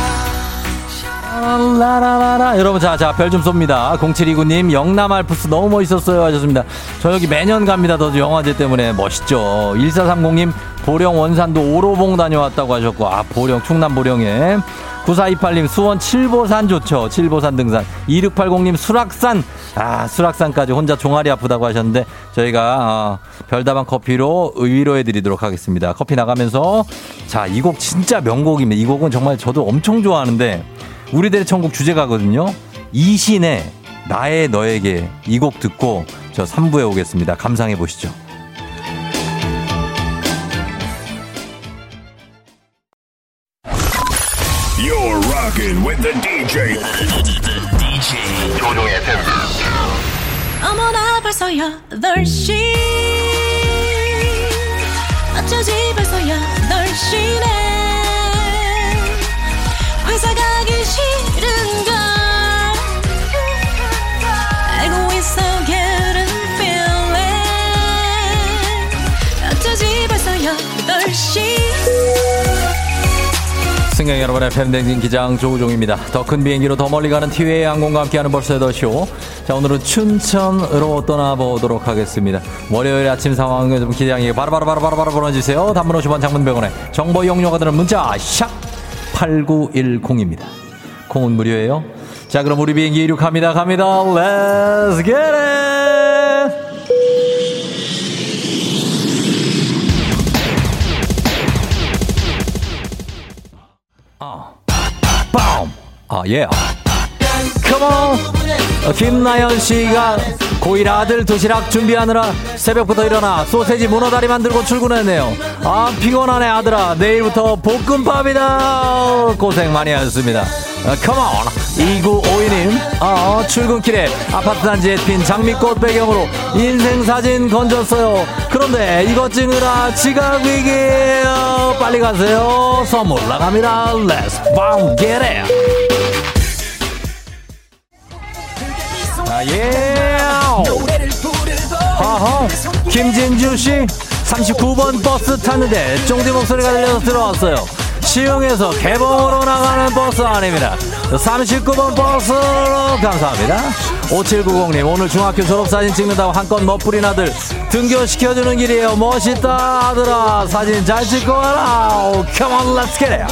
라라라라. 여러분 자자 별 좀 쏩니다. 0729님 영남 알프스 너무 멋있었어요 하셨습니다. 저 여기 매년 갑니다. 더 영화제 때문에 멋있죠. 1430님 보령 원산도 오로봉 다녀왔다고 하셨고 아 보령 충남 보령에 9428님 수원 칠보산 좋죠 칠보산 등산 2680님 수락산 아 수락산까지 혼자 종아리 아프다고 하셨는데 저희가 어, 별다방 커피로 위로해 드리도록 하겠습니다 커피 나가면서 자 이 곡 진짜 명곡입니다 이 곡은 정말 저도 엄청 좋아하는데 우리들의 천국 주제가거든요. 이신의 나의 너에게 이 곡 듣고 저 3부에 오겠습니다. 감상해 보시죠. You're rocking with the DJ. (laughs) DJ 조종의 팬. 어머나 벌써 8시 어쩌지 벌써 8시네 회사 가기 싫 승객 여러분 의 팬 댕진 기장 조우종입니다. 더 큰 비행기로 더 멀리 가는 티웨이 항공과 함께하는 벌써 8시오. 자, 오늘은 춘천으로 떠나보도록 하겠습니다. 월요일 아침 상황을 좀 기장에게 바로바로바로바로 보내주세요. 단문 50원 장문 100원에 정보 이용료가 드는 문자 샵 8910입니다. 콩은 무료예요. 자, 그럼 우리 비행기 이륙합니다. 갑니다. Let's get it! 아, 예. Come on! 어, 김나연 씨가 고1 아들 도시락 준비하느라 새벽부터 일어나 소세지 문어다리 만들고 출근했네요. 아, 피곤하네, 아들아. 내일부터 볶음밥이다. 고생 많이 하셨습니다. 아, 컴온! 2952님, 아, 출근길에 아파트 단지에 핀 장미꽃 배경으로 인생사진 건졌어요. 그런데 이것 찍느라 지각 위기! 어, 빨리 가세요. 선물 나갑니다. Let's bomb get it! 아, 예! 허허! 김진주 씨, 39번 버스 탔는데 쫑디 목소리가 들려서 들어왔어요. 시흥에서 개봉으로 나가는 버스 아닙니다. 39번 버스로 감사합니다. 5790님, 오늘 중학교 졸업사진 찍는다고 한껏 멋부린 아들 등교시켜주는 길이에요. 멋있다, 아들아. 사진 잘 찍고 와라. Come on, let's get it.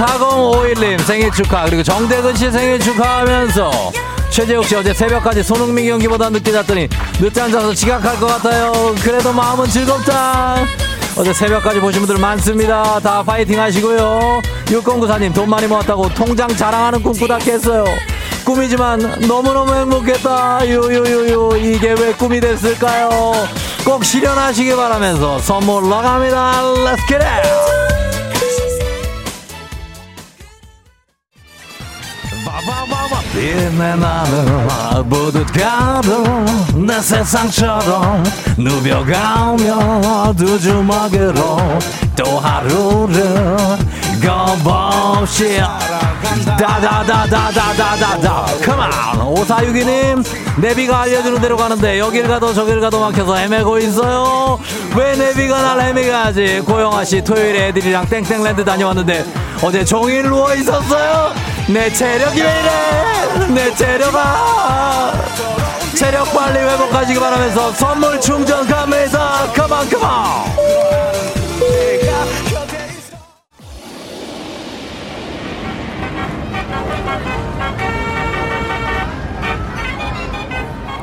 4051님 생일 축하, 그리고 정대근 씨 생일 축하하면서 최재욱 씨 어제 새벽까지 손흥민 경기보다 늦게 잤더니 늦잠 자서 지각할 것 같아요. 그래도 마음은 즐겁다. 어제 새벽까지 보신 분들 많습니다. 다 파이팅 하시고요. 6094님 돈 많이 모았다고 통장 자랑하는 꿈 꾸다겠어요. 꿈이지만 너무너무 행복했다. 유유유유 이게 왜 꿈이 됐을까요? 꼭 실현하시기 바라면서 선물 나갑니다. Let's! 빛내 나는 모두 가도 내 세상처럼 누벼가며 두 주먹으로 또 하루를 겁없이 다다다다다다다다 컴온 오사유기님 내비가 알려주는 대로 가는데 여길 가도 저길 가도 막혀서 헤매고 있어요. 왜 내비가 날 헤매게 하지? 고영아씨 토요일에 애들이랑 땡땡랜드 다녀왔는데 어제 종일 누워 있었어요 내 체력이 왜 이래 내 체력아 체력 빨리 회복하시기 바라면서 선물 충전 갑니다 컴온 컴온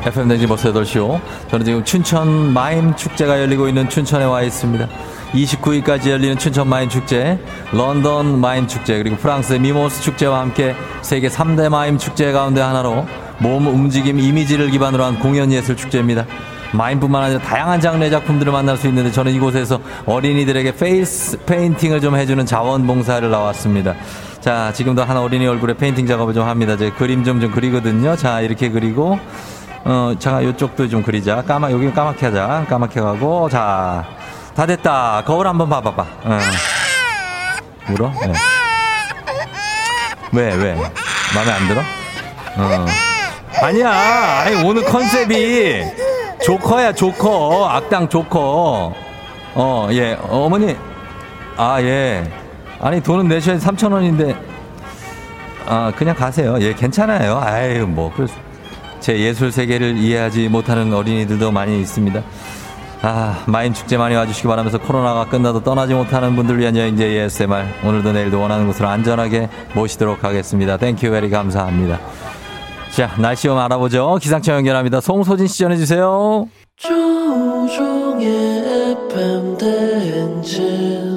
FM 댕지 버스 8시오. 저는 지금 춘천 마임 축제가 열리고 있는 춘천에 와 있습니다. 29일까지 열리는 춘천 마임 축제, 런던 마임 축제, 그리고 프랑스의 미모스 축제와 함께 세계 3대 마임 축제 가운데 하나로 몸 움직임 이미지를 기반으로 한 공연 예술 축제입니다. 마임뿐만 아니라 다양한 장르의 작품들을 만날 수 있는데 저는 이곳에서 어린이들에게 페이스 페인팅을 좀 해주는 자원봉사를 나왔습니다. 자, 지금도 한 어린이 얼굴에 페인팅 작업을 좀 합니다. 제 그림 좀 좀 그리거든요. 자, 이렇게 그리고 어, 자, 요쪽도 좀 그리자. 까마, 여기 까맣게 하자. 까맣게 가고, 자, 다 됐다. 거울 한번 봐봐봐. 응. 울어? 네. 왜, 왜? 마음에 안 들어? 어. 아니야. 아니, 오늘 컨셉이 조커야, 조커. 악당 조커. 어, 예. 어머니. 아, 예. 아니, 돈은 내셔야 3,000원인데. 아, 그냥 가세요. 예, 괜찮아요. 아유, 뭐, 그제 예술 세계를 이해하지 못하는 어린이들도 많이 있습니다. 아, 마임 축제 많이 와주시기 바라면서 코로나가 끝나도 떠나지 못하는 분들 위한 여행제 ASMR. 오늘도 내일도 원하는 곳으로 안전하게 모시도록 하겠습니다. Thank you very 감사합니다. 자, 날씨 좀 알아보죠. 기상청 연결합니다. 송소진 씨 전해주세요. 조우종의 FM 대행진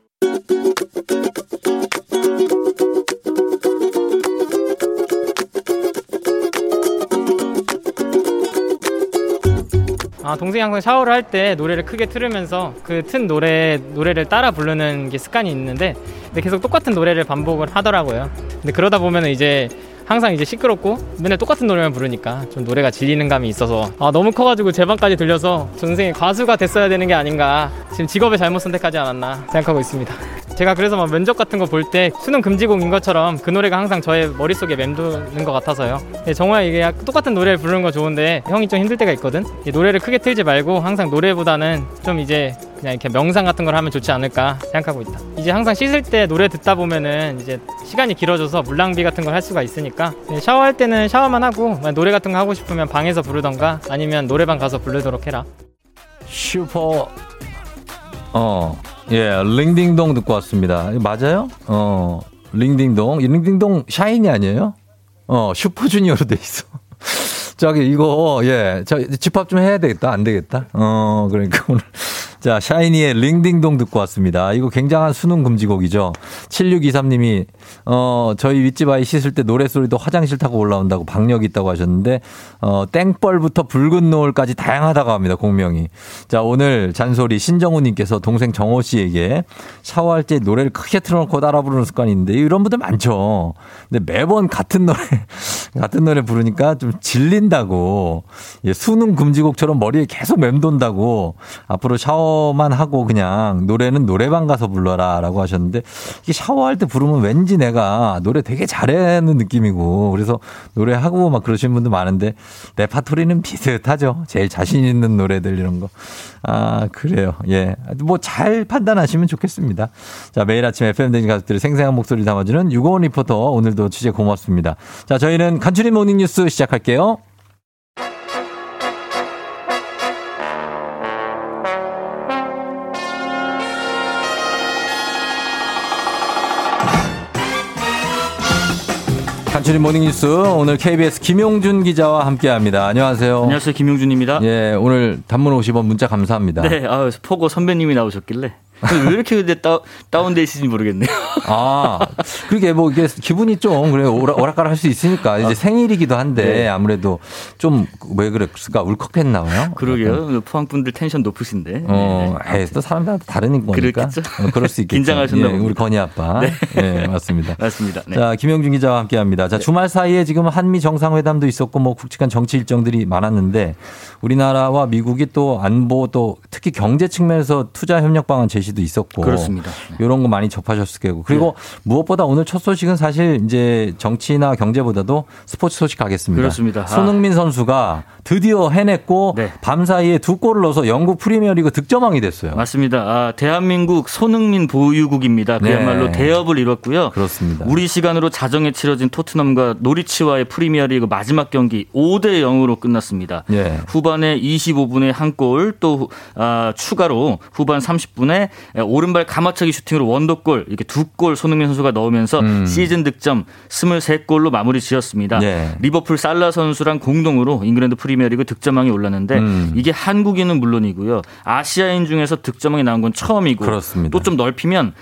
아, 동생이 항상 샤워를 할 때 노래를 크게 틀으면서 그 튼 노래 노래를 따라 부르는 게 습관이 있는데 근데 계속 똑같은 노래를 반복을 하더라고요. 근데 그러다 보면 이제 항상 이제 시끄럽고 맨날 똑같은 노래만 부르니까 좀 노래가 질리는 감이 있어서 아 너무 커가지고 제 방까지 들려서 동생이 가수가 됐어야 되는 게 아닌가 지금 직업을 잘못 선택하지 않았나 생각하고 있습니다. (laughs) 제가 그래서 막 면접 같은 거 볼 때 수능 금지곡인 것처럼 그 노래가 항상 저의 머릿속에 맴도는 것 같아서요. 예, 정말 이게 약- 똑같은 노래를 부르는 거 좋은데 형이 좀 힘들 때가 있거든. 이 노래를 크게 틀지 말고 항상 노래보다는 좀 이제 그냥 이렇게 명상 같은 걸 하면 좋지 않을까 생각하고 있다. 이제 항상 씻을 때 노래 듣다 보면은 이제 시간이 길어져서 물 낭비 같은 걸 할 수가 있으니까 네, 샤워할 때는 샤워만 하고 노래 같은 거 하고 싶으면 방에서 부르던가 아니면 노래방 가서 부르도록 해라. 슈퍼 어, 예, 링딩동 듣고 왔습니다. 맞아요? 어, 링딩동. 이 링딩동 샤이니 아니에요? 어, 슈퍼주니어로 돼 있어. (laughs) 저기 이거 예, 저 집합 좀 해야 되겠다. 안 되겠다. 어, 그러니까 오늘 자, 샤이니의 링딩동 듣고 왔습니다. 이거 굉장한 수능 금지곡이죠. 7623님이, 어, 저희 윗집 아이 씻을 때 노래소리도 화장실 타고 올라온다고 박력 있다고 하셨는데, 어, 땡벌부터 붉은 노을까지 다양하다고 합니다. 공명이. 자, 오늘 잔소리 신정우님께서 동생 정호 씨에게 샤워할 때 노래를 크게 틀어놓고 따라 부르는 습관이 있는데, 이런 분들 많죠. 근데 매번 같은 노래, (laughs) 같은 노래 부르니까 좀 질린다고, 예, 수능 금지곡처럼 머리에 계속 맴돈다고, 앞으로 샤워 샤워만 하고 그냥 노래는 노래방 가서 불러라 라고 하셨는데 이게 샤워할 때 부르면 왠지 내가 노래 되게 잘하는 느낌이고 그래서 노래하고 막 그러시는 분들 많은데 레파토리는 비슷하죠. 제일 자신 있는 노래들 이런 거. 아, 그래요. 예. 뭐 잘 판단하시면 좋겠습니다. 자, 매일 아침 FM댕진 가족들의 생생한 목소리를 담아주는 유고원 리포터 오늘도 취재 고맙습니다. 자, 저희는 간추린 모닝뉴스 시작할게요. 간추린 모닝뉴스 오늘 KBS 김용준 기자와 함께합니다. 안녕하세요. 안녕하세요, 김용준입니다. 예, 오늘 단문 50원 문자 감사합니다. 네, 아, 포고 선배님이 나오셨길래 왜 이렇게 근데 따, 다운돼 있는지 모르겠네요. 아, 그게 뭐 이게 기분이 좀 그래 오락, 오락가락 할 수 있으니까 이제 아, 생일이기도 한데 네. 아무래도 좀 왜 그랬을까 울컥했나요? 그러게요. 포항 분들 텐션 높으신데. 어, 에이, 또 사람마다 다른 거니까. 그렇겠죠. 어, 그럴 수 (laughs) 있겠죠. 긴장하셨나 예. 우리 건희 아빠. 네. 네, 맞습니다. 맞습니다. 네. 자, 김영준 기자와 함께 합니다. 자, 주말 사이에 지금 한미 정상회담도 있었고 뭐 굵직한 정치 일정들이 많았는데 우리나라와 미국이 또 안보 또 특히 경제 측면에서 투자 협력 방안 제시 도 있었고 그렇습니다. 이런 거 많이 접하셨을 거고. 그리고 무엇보다 오늘 첫 소식은 사실 이제 정치나 경제보다도 스포츠 소식 가겠습니다. 그렇습니다. 아. 손흥민 선수가 드디어 해냈고 밤 사이에 두 골을 넣어서 영국 프리미어리그 득점왕이 됐어요. 맞습니다. 아, 대한민국 손흥민 보유국입니다. 그야말로 네. 대업을 이뤘고요. 그렇습니다. 우리 시간으로 자정에 치러진 토트넘과 노리치와의 프리미어리그 마지막 경기 5대 0으로 끝났습니다. 예. 후반에 25분에 한 골, 또 아, 추가로 후반 30분에 오른발 감아차기 슈팅으로 원더골 이렇게 두 골 손흥민 선수가 넣으면서 시즌 득점 23골로 마무리 지었습니다. 음. 예. 리버풀 살라 선수랑 공동으로 잉글랜드 프리미어리그 득점왕에 올랐는데 음. 이게 한국인은 물론이고요. 아시아인 중에서 득점왕이 나온 건 처음이고. 또 좀 넓히면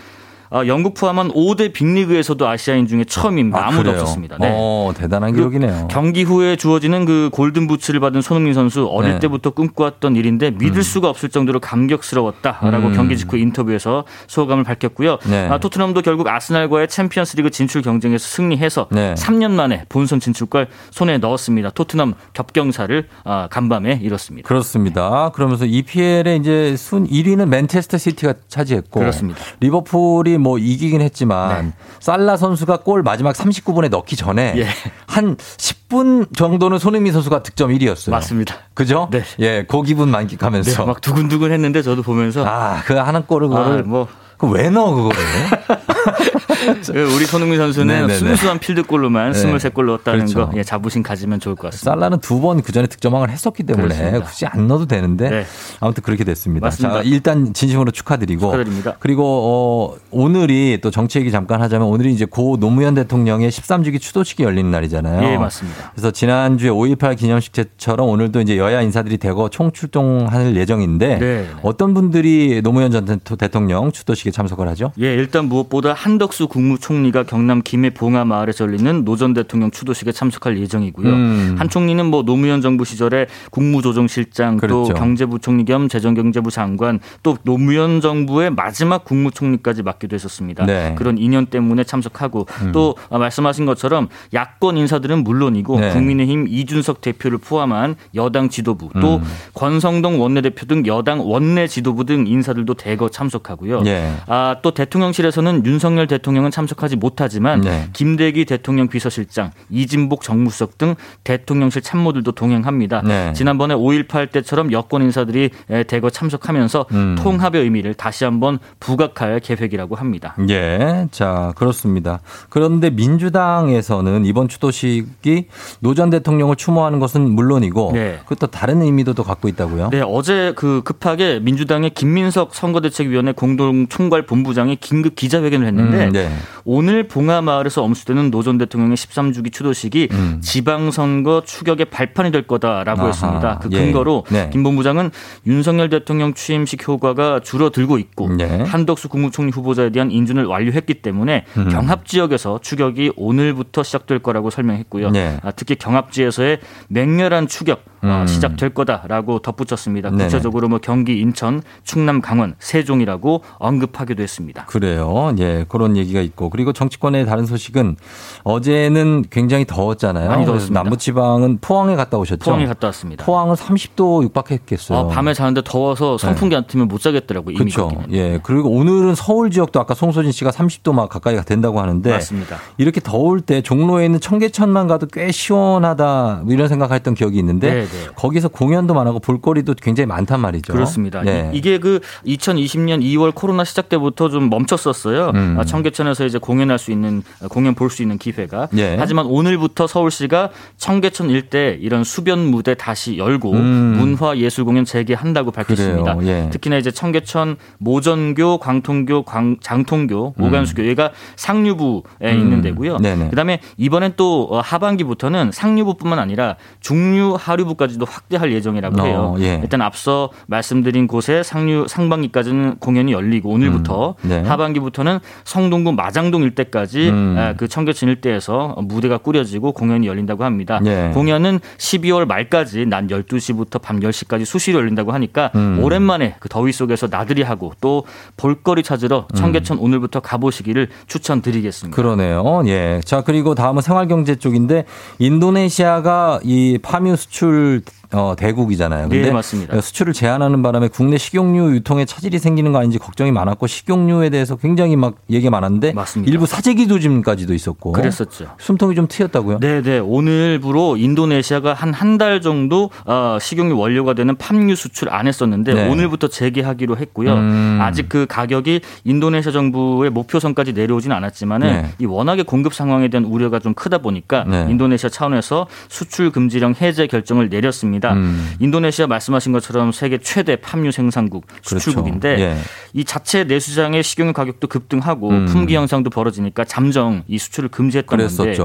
아, 영국 포함한 5대 빅리그에서도 아시아인 중에 처음입니다. 아무도 그래요? 없었습니다. 네. 어, 대단한 그 기록이네요. 경기 후에 주어지는 그 골든 부츠를 받은 손흥민 선수 어릴 네. 때부터 꿈꿔왔던 일인데 믿을 수가 없을 정도로 감격스러웠다라고 음. 경기 직후 인터뷰에서 소감을 밝혔고요. 네. 아, 토트넘도 결국 아스날과의 챔피언스리그 진출 경쟁에서 승리해서 네. 3년 만에 본선 진출권 손에 넣었습니다. 토트넘 겹경사를 아, 간밤에 이뤘습니다. 그렇습니다. 그러면서 EPL의 이제 순 1위는 맨체스터 시티가 차지했고 그렇습니다. 리버풀이 뭐 이기긴 했지만 살라 선수가 골 마지막 39분에 넣기 전에 예. 한 10분 정도는 손흥민 선수가 득점 1위였어요. 맞습니다. 그죠? 네. 예, 그 기분 만끽하면서 네, 막 두근두근 했는데 저도 보면서 아, 그 하는 골을 아, 그거를 뭐 그왜 넣어 그거를? (laughs) (laughs) 우리 손흥민 선수는 네네네. 순수한 필드골로만 네. 23골 넣었다는 그렇죠. 거 예, 자부심 가지면 좋을 것 같습니다. 살라는 두 번 그 전에 득점왕을 했었기 때문에 그렇습니다. 굳이 안 넣어도 되는데 네. 아무튼 그렇게 됐습니다. 맞습니다. 자, 일단 진심으로 축하드리고 축하드립니다. 그리고 어, 오늘이 또 정치 얘기 잠깐 하자면 오늘이 이제 고 노무현 대통령의 13주기 추도식이 열리는 날이잖아요. 예, 맞습니다. 그래서 지난주에 5.18 기념식처럼 오늘도 이제 여야 인사들이 대거 총출동할 예정인데 네. 어떤 분들이 노무현 전 대- 대통령 추도식에 참석을 하죠? 예, 일단 무엇보다 한덕수 국무총리가 경남 김해 봉하 마을에서 열리는 노 전 대통령 추도식에 참석할 예정이고요. 음. 한 총리는 뭐 노무현 정부 시절에 국무조정실장 그렇죠. 또 경제부총리 겸 재정경제부 장관 또 노무현 정부의 마지막 국무총리까지 맡기도 했었습니다. 네. 그런 인연 때문에 참석하고 음. 또 말씀하신 것처럼 야권 인사들은 물론이고 네. 국민의힘 이준석 대표를 포함한 여당 지도부 또 음. 권성동 원내대표 등 여당 원내 지도부 등 인사들도 대거 참석하고요. 예. 아, 또 대통령실에서는 윤석열 대통령은 대통령은 참석하지 못하지만 네. 김대기 대통령 비서실장, 이진복 정무수석 등 대통령실 참모들도 동행합니다. 네. 지난번에 5.18 때처럼 여권 인사들이 에, 대거 참석하면서 음. 통합의 의미를 다시 한번 부각할 계획이라고 합니다. 예, 자, 그렇습니다. 그런데 민주당에서는 이번 추도식이 노 전 대통령을 추모하는 것은 물론이고 네. 그것도 다른 의미도 또 갖고 있다고요? 네, 어제 그 급하게 민주당의 김민석 선거대책위원회 공동 총괄 본부장이 긴급 기자회견을 했는데 음, 네. 오늘 봉하마을에서 엄수되는 노 전 대통령의 13주기 추도식이 음. 지방선거 추격의 발판이 될 거다라고 아하, 했습니다. 그 예. 근거로 네. 김 본부장은 윤석열 대통령 취임식 효과가 줄어들고 있고 네. 한덕수 국무총리 후보자에 대한 인준을 완료했기 때문에 음. 경합 지역에서 추격이 오늘부터 시작될 거라고 설명했고요. 네. 아, 특히 경합지에서의 맹렬한 추격 어, 음. 시작될 거다라고 덧붙였습니다. 네네. 구체적으로 뭐 경기, 인천, 충남, 강원, 세종이라고 언급하기도 했습니다. 그래요. 예, 그런 얘기가 있고. 그리고 정치권의 다른 소식은 어제는 굉장히 더웠잖아요. 많이 더웠습니다. 남부지방은 포항에 갔다 오셨죠? 포항에 갔다 왔습니다. 포항은 30도 육박했겠어요. 아, 밤에 자는데 더워서 선풍기 안 틀면 못 자겠더라고요. 그렇죠. 예. 그리고 오늘은 서울 지역도 아까 송소진 씨가 30도 막 가까이 된다고 하는데 맞습니다. 이렇게 더울 때 종로에 있는 청계천만 가도 꽤 시원하다 뭐 이런 생각했던 기억이 있는데 네, 네. 거기서 공연도 많고 볼거리도 굉장히 많단 말이죠. 그렇습니다. 예. 이- 이게 그 2020년 2월 코로나 시작 때부터 좀 멈췄었어요. 음. 아, 청계천에서 이제 공연할 수 있는 공연 볼 수 있는 기회가. 예. 하지만 오늘부터 서울시가 청계천 일대 이런 수변 무대 다시 열고 음. 문화 예술 공연 재개한다고 밝혔습니다. 예. 특히나 이제 청계천 모전교, 광통교, 광- 장통교, 음. 오간수교 얘가 상류부에 음. 있는 데고요. 네네. 그다음에 이번엔 또 어, 하반기부터는 상류부뿐만 아니라 중류, 하류부 까지도 확대할 예정이라고 해요. 어, 예. 일단 앞서 말씀드린 곳에 상류 상반기까지는 공연이 열리고 오늘부터 음, 네. 하반기부터는 성동구 마장동 일대까지 음. 아, 그 청계천 일대에서 무대가 꾸려지고 공연이 열린다고 합니다. 예. 공연은 12월 말까지 낮 12시부터 밤 10시까지 수시로 열린다고 하니까 음. 오랜만에 그 더위 속에서 나들이 하고 또 볼거리 찾으러 청계천 오늘부터 가보시기를 추천드리겠습니다. 그러네요. 예. 자, 그리고 다음은 생활경제 쪽인데 인도네시아가 이 파묘 수출 그 어, 대국이잖아요. 근데 네, 맞습니다. 수출을 제한하는 바람에 국내 식용유 유통에 차질이 생기는 거 아닌지 걱정이 많았고 식용유에 대해서 굉장히 막 얘기가 많았는데 맞습니다. 일부 사재기 조짐까지도 있었고 그랬었죠. 숨통이 좀 트였다고요? 네 네 오늘부로 인도네시아가 한 한 달 정도 어, 식용유 원료가 되는 팜유 수출 안 했었는데 네. 오늘부터 재개하기로 했고요. 음. 아직 그 가격이 인도네시아 정부의 목표선까지 내려오진 않았지만은 네. 이 워낙에 공급 상황에 대한 우려가 좀 크다 보니까 네. 인도네시아 차원에서 수출 금지령 해제 결정을 내렸습니다. 음. 인도네시아 말씀하신 것처럼 세계 최대 팜유 생산국 수출국인데 그렇죠. 예. 이 자체 내수장의 식용유 가격도 급등하고 음. 품귀 현상도 벌어지니까 잠정 이 수출을 금지했던.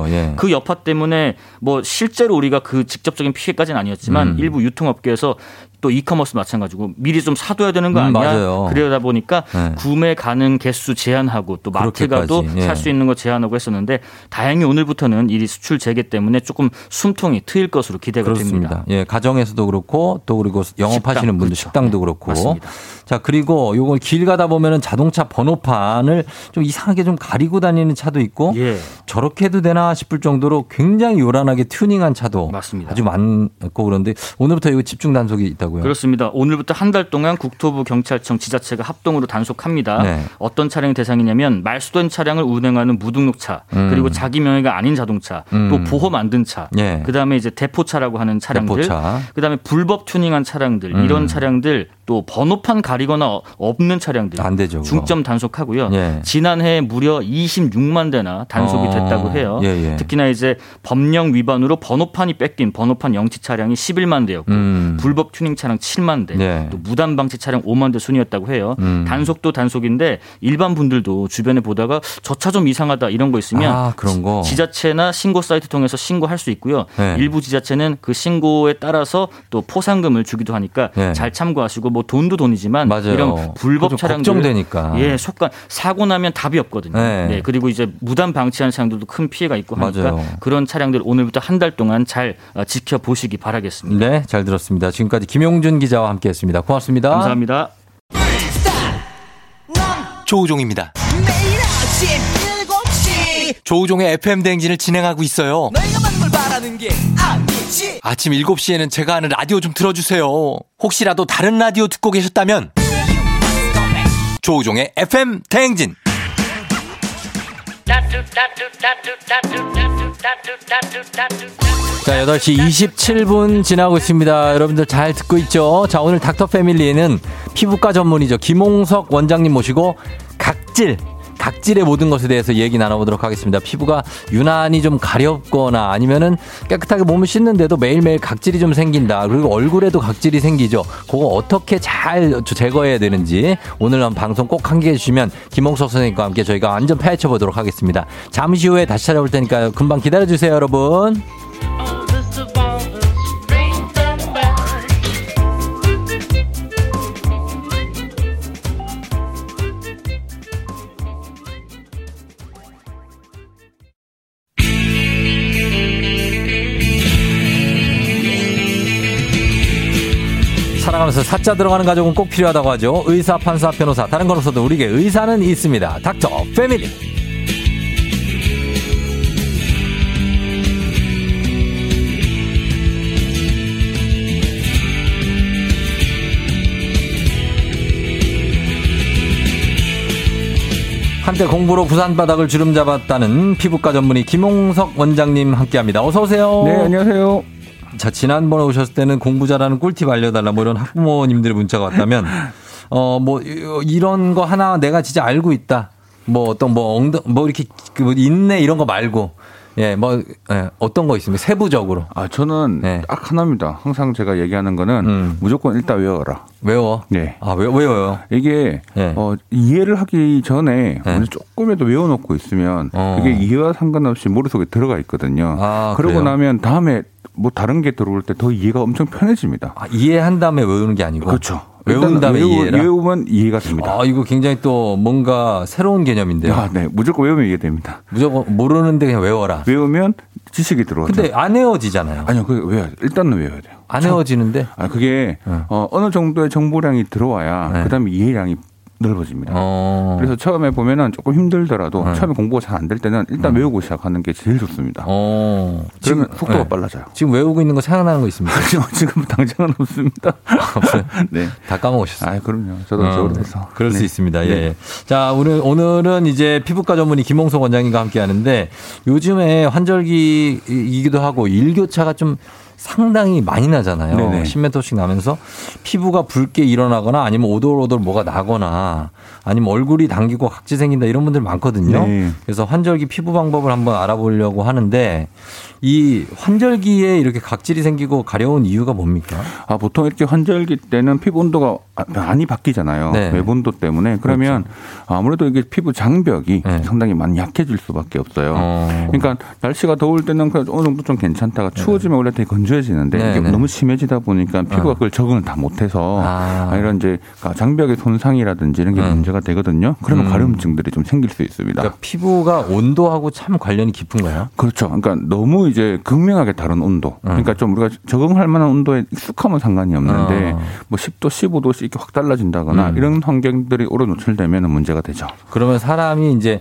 건데 예. 그 여파 때문에 뭐 실제로 우리가 그 직접적인 피해까지는 아니었지만 음. 일부 유통업계에서 또 이커머스 마찬가지고 미리 좀 사둬야 되는 거 음, 아니야? 맞아요. 그러다 보니까 네. 구매 가능 개수 제한하고 또 마트 가도 예. 살수 있는 거 제한하고 했었는데 다행히 오늘부터는 이 수출 재개 때문에 조금 숨통이 트일 것으로 기대가 됩니다. 그렇습니다. 예, 가정에서도 그렇고 또 그리고 영업하시는 식당, 분들 그렇죠. 식당도 그렇고. 맞습니다. 자, 그리고 요거 길 가다 보면은 자동차 번호판을 좀 이상하게 좀 가리고 다니는 차도 있고 예. 저렇게 해도 되나 싶을 정도로 굉장히 요란하게 튜닝한 차도 맞습니다. 아주 많고 그런데 오늘부터 이거 집중 단속이 있다고 요. 그렇습니다. 오늘부터 한 달 동안 국토부 경찰청 지자체가 합동으로 단속합니다. 네. 어떤 차량이 대상이냐면 말소된 차량을 운행하는 무등록차, 음. 그리고 자기 명의가 아닌 자동차, 음. 또 보험 안든 차, 예. 그다음에 이제 대포차라고 하는 차량들, 대포차. 그다음에 불법 튜닝한 차량들, 음. 이런 차량들 또 번호판 가리거나 어- 없는 차량들 안 되죠. 그거. 중점 단속하고요. 예. 지난해 무려 26만 대나 단속이 어. 됐다고 해요. 예, 예. 특히나 이제 법령 위반으로 번호판이 뺏긴 번호판 영치 차량이 11만 대였고 음. 불법 튜닝 차량 7만 대, 네. 또 무단 방치 차량 5만 대 순이었다고 해요. 음. 단속도 단속인데 일반 분들도 주변에 보다가 저 차 좀 이상하다 이런 거 있으면 아, 그런 거. 지자체나 신고 사이트 통해서 신고할 수 있고요. 네. 일부 지자체는 그 신고에 따라서 또 포상금을 주기도 하니까 네. 잘 참고하시고 뭐 돈도 돈이지만 맞아요. 이런 불법 좀 차량들 걱정되니까. 예, 속간 사고 나면 답이 없거든요. 네. 네. 그리고 이제 무단 방치하는 차량들도 큰 피해가 있고 하니까 맞아요. 그런 차량들 오늘부터 한 달 동안 잘 어, 지켜보시기 바라겠습니다. 네, 잘 들었습니다. 지금까지 김 용준 기자와 함께했습니다. 고맙습니다. 감사합니다. 조우종입니다. 매일 아침 7시 조우종의 FM 대행진을 진행하고 있어요. 아침 7시에는 제가 하는 라디오 좀 틀어주세요. 혹시라도 다른 라디오 듣고 계셨다면 조우종의 FM 대행진. 자, 8시 27분 지나고 있습니다. 여러분들 잘 듣고 있죠? 자, 오늘 닥터 패밀리에는 피부과 전문이죠. 김홍석 원장님 모시고 각질, 각질의 모든 것에 대해서 얘기 나눠보도록 하겠습니다. 피부가 유난히 좀 가렵거나 아니면은 깨끗하게 몸을 씻는데도 매일매일 각질이 좀 생긴다. 그리고 얼굴에도 각질이 생기죠. 그거 어떻게 잘 제거해야 되는지 오늘 한 방송 꼭 함께 해 주시면 김홍석 선생님과 함께 저희가 완전 파헤쳐 보도록 하겠습니다. 잠시 후에 다시 찾아올 테니까 금방 기다려 주세요, 여러분. 살아가면서 사자 들어가는 가족은 꼭 필요하다고 하죠. 의사, 판사, 변호사, 다른 건 없어도 우리에게 의사는 있습니다. 닥터 패밀리. 한때 공부로 부산 바닥을 주름 잡았다는 피부과 전문의 김홍석 원장님 함께합니다. 어서 오세요. 네, 안녕하세요. 자, 지난번에 오셨을 때는 공부 잘하는 꿀팁 알려달라 뭐 이런 학부모님들의 문자가 왔다면, 어, 뭐, 이런 거 하나 내가 진짜 알고 있다. 뭐 어떤 뭐 엉덩, 뭐 이렇게 그 인내 이런 거 말고, 예, 뭐, 예, 어떤 거 있습니까? 세부적으로. 아, 저는 딱 하나입니다. 항상 제가 얘기하는 거는 무조건 일단 외워라. 외워? 네. 아, 왜, 외워요? 이게, 어, 이해를 하기 전에 먼저 조금이라도 외워놓고 있으면 그게 이해와 상관없이 머릿속에 들어가 있거든요. 아, 그러고 그래요? 나면 다음에 뭐 다른 게 들어올 때 더 이해가 엄청 편해집니다. 아, 이해한 다음에 외우는 게 아니고. 그렇죠. 외운 다음에 외우, 이해라. 외우면 이해가 됩니다. 아, 이거 굉장히 또 뭔가 새로운 개념인데요. 아, 네. 무조건 외우면 이해됩니다. 무조건 모르는데 그냥 외워라. 외우면 지식이 들어오죠. 근데 안 외워지잖아요. 아니요, 그 외워야 돼. 일단은 외워야 돼요. 안 외워지는데? 아, 그게 어, 어느 정도의 정보량이 들어와야 그다음에 이해량이 넓어집니다. 어. 그래서 처음에 보면은 조금 힘들더라도 처음에 공부가 잘 안 될 때는 일단 외우고 시작하는 게 제일 좋습니다. 어. 그러면 지금- 속도가 네. 빨라져요. 지금 외우고 있는 거 생각나는 거 있습니까? (laughs) 지금 당장은 없습니다. 없어요? (laughs) 네. 다 까먹으셨어요. 아, 그럼요. 저도 어, 오래돼서. 그럴 수 네. 있습니다. 예. 네. 예. 자, 오늘, 오늘은 이제 피부과 전문의 김홍석 원장님과 함께 하는데 요즘에 환절기이기도 하고 일교차가 좀 상당히 많이 나잖아요. 네네. 10m씩 나면서 피부가 붉게 일어나거나 아니면 오돌오돌 뭐가 나거나 아니면 얼굴이 당기고 각질 생긴다 이런 분들 많거든요. 네. 그래서 환절기 피부 방법을 한번 알아보려고 하는데 이 환절기에 이렇게 각질이 생기고 가려운 이유가 뭡니까? 아, 보통 이렇게 환절기 때는 피부 온도가 많이 바뀌잖아요. 네. 외본도 때문에. 그러면 아무래도 이게 피부 장벽이 상당히 많이 약해질 수밖에 없어요. 그러니까 날씨가 더울 때는 그래도 어느 정도 좀 괜찮다가 추워지면 원래 되게 건조해지는데 네, 이게 네. 너무 심해지다 보니까 피부가 어. 그걸 적응을 다 못해서 아. 아, 이런 이제 장벽의 손상이라든지 이런 게 문제가 되거든요. 그러면 음. 가려움증들이 좀 생길 수 있습니다. 그러니까 피부가 온도하고 참 관련이 깊은가요? 그렇죠. 그러니까 너무 이제 극명하게 다른 온도. 그러니까 좀 우리가 적응할 만한 온도에 익숙하면 상관이 없는데 어. 뭐 10도, 15도씩 이렇게 확 달라진다거나 음. 이런 환경들이 오래 노출되면 문제가 되죠. 그러면 사람이 이제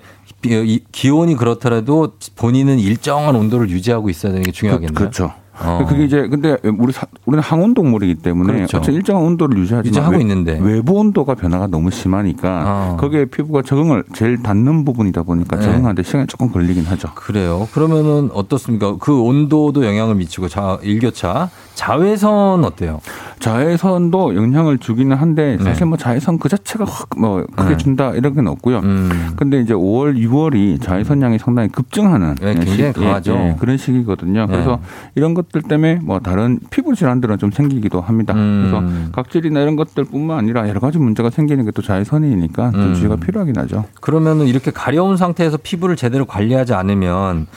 기온이 그렇더라도 본인은 일정한 온도를 유지하고 있어야 되는 게 중요하겠네요. 그, 렇죠 어. 그게 이제 근데 우리 사- 우리는 항온 동물이기 때문에 그렇죠. 어쨌든 일정한 온도를 유지하지만 외- 있는데. 외부 온도가 변화가 너무 심하니까 어. 거기에 피부가 적응을 제일 닿는 부분이다 보니까 네. 적응하는데 시간이 조금 걸리긴 하죠. 그래요. 그러면은 어떻습니까? 그 온도도 영향을 미치고 자 일교차 자외선 어때요? 자외선도 영향을 주기는 한데 네. 사실 뭐 자외선 그 자체가 확 뭐 크게 준다 이런 건 없고요. 음. 근데 이제 5월, 6월이 자외선량이 상당히 급증하는 네, 굉장히 시- 예, 강하죠. 예, 그런 시기거든요. 그래서 이런 것들 때문에 뭐 다른 피부 질환들은 좀 생기기도 합니다. 음. 그래서 각질이나 이런 것들뿐만 아니라 여러 가지 문제가 생기는 게 또 자외선이니까 좀 음. 주의가 필요하긴 하죠. 그러면은 이렇게 가려운 상태에서 피부를 제대로 관리하지 않으면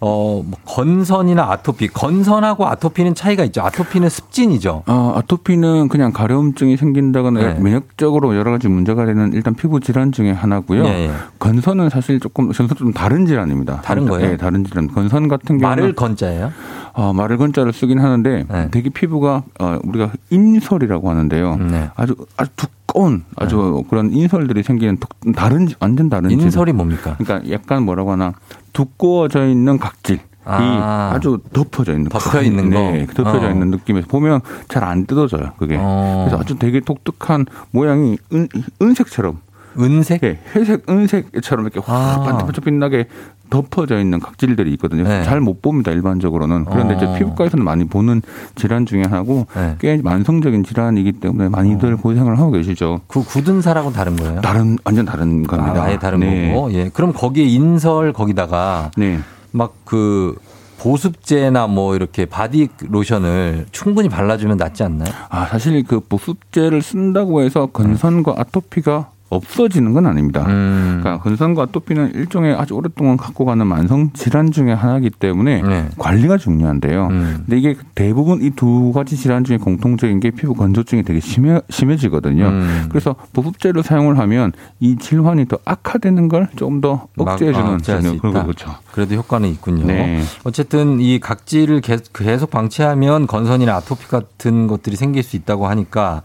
어, 뭐 건선이나 아토피, 건선하고 아토피는 차이가 있죠. 아토피는 습진이죠. 어, 아토피는 그냥 가려움증이 생긴다거나 네. 면역적으로 여러 가지 문제가 되는 일단 피부 질환 중에 하나고요. 예, 예. 건선은 사실 조금 건선 좀 다른 질환입니다. 다른 거예요? 네, 다른 질환. 건선 같은 경우는 말을 건자예요? 어, 말을 건자를 쓰긴 하는데 네. 되게 피부가 어, 우리가 인설이라고 하는데요. 네. 아주 아주 두꺼운 아주 그런 인설들이 생기는 독- 다른 완전 다른 질환. 인설이 뭡니까? 그러니까 약간 뭐라고 하나 두꺼워져 있는 각질 이 아. 아. 주 덮어져 있는 덮여 있는 거? 네, 덮여져 어. 있는 느낌에서 보면 잘 안 뜯어져요. 그게 어. 그래서 아주 되게 독특한 모양이 은, 은색처럼 은색? 예, 회색, 은색처럼 이렇게 확 아. 반짝반짝 빛나게 덮어져 있는 각질들이 있거든요. 네. 잘못 봅니다 일반적으로는. 그런데 어. 이제 피부과에서는 많이 보는 질환 중에 하나고 네. 꽤 만성적인 질환이기 때문에 많이들 고생을 하고 계시죠. 그 굳은 살하고는 다른 거예요? 다른 완전 다른 겁니다. 아, 아예 다른 네. 거고. 예. 그럼 거기에 인설 거기다가 네. 막 그 보습제나 뭐 이렇게 바디 로션을 충분히 발라주면 낫지 않나요? 아 사실 그 보습제를 쓴다고 해서 건선과 아토피가 없어지는 건 아닙니다. 음. 그러니까 건선과 아토피는 일종의 아주 오랫동안 갖고 가는 만성 질환 중에 하나이기 때문에 네. 관리가 중요한데요. 음. 근데 이게 대부분 이 두 가지 질환 중에 공통적인 게 피부 건조증이 되게 심해, 심해지거든요. 음. 그래서 보습제를 사용을 하면 이 질환이 더 악화되는 걸 조금 더 막, 억제해주는 아, 그런 있다. 거죠. 그래도 효과는 있군요. 네. 어쨌든 이 각질을 계속 방치하면 건선이나 아토피 같은 것들이 생길 수 있다고 하니까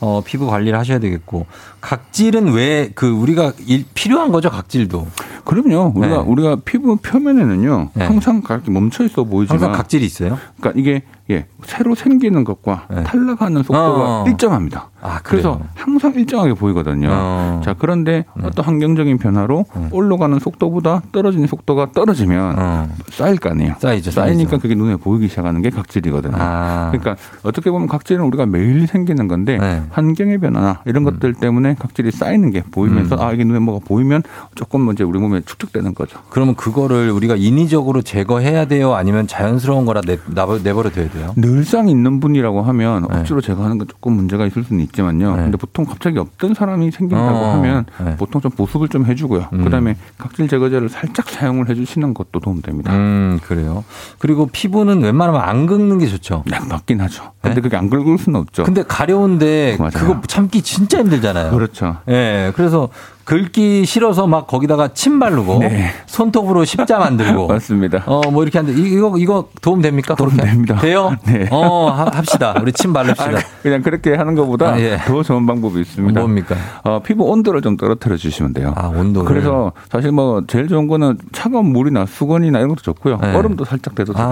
어, 피부 관리를 하셔야 되겠고 각질은 왜 그 우리가 일, 필요한 거죠 각질도 그럼요. 우리가 네. 우리가 피부 표면에는요 네. 항상 이렇게 멈춰 있어 보이지만 항상 각질이 있어요. 그러니까 이게 예, 새로 생기는 것과 네. 탈락하는 속도가 어. 일정합니다. 아, 그래서? 항상 일정하게 보이거든요. 어. 자, 그런데 어떤 환경적인 변화로 네. 올라가는 속도보다 떨어지는 속도가 떨어지면 어. 쌓일 거 아니에요. 쌓이죠, 쌓이니까 쌓이죠. 그게 눈에 보이기 시작하는 게 각질이거든요. 아. 그러니까 어떻게 보면 각질은 우리가 매일 생기는 건데 네. 환경의 변화나 이런 것들 때문에 각질이 쌓이는 게 보이면서 음. 아 이게 눈에 뭐가 보이면 조금 이제 우리 몸에 축적되는 거죠. 그러면 그거를 우리가 인위적으로 제거해야 돼요 아니면 자연스러운 거라 내, 내버려 둬야 돼요. 늘상 있는 분이라고 하면 네. 억지로 제거하는 건 조금 문제가 있을 수는 있지만요. 네. 근데 보통 갑자기 없던 사람이 생긴다고 어, 하면 네. 보통 좀 보습을 좀 해주고요. 음. 그다음에 각질 제거제를 살짝 사용을 해주시는 것도 도움됩니다. 음 그래요. 그리고 피부는 웬만하면 안 긁는 게 좋죠. 네, 맞긴 하죠. 근데 네? 그게 안 긁을 수는 없죠. 근데 가려운데 맞아요. 그거 참기 진짜 힘들잖아요. 그렇죠. 예, 그래서 긁기 싫어서 막 거기다가 침 바르고 네. 손톱으로 십자 만들고 (laughs) 맞습니다. 어뭐 이렇게 하는데 이- 이거 이거 도움 됩니까? 도움 그렇게 됩니다. 돼요? (laughs) 네. 어 하- 합시다. 우리 침 바릅시다. 아, 그냥 그렇게 하는 것보다 아, 예. 더 좋은 방법이 있습니다. 뭡니까? 어, 피부 온도를 좀 떨어뜨려 주시면 돼요. 아 온도를. 그래서 사실 뭐 제일 좋은 거는 차가운 물이나 수건이나 이런 것도 좋고요. 네. 얼음도 살짝 대도 좋고요.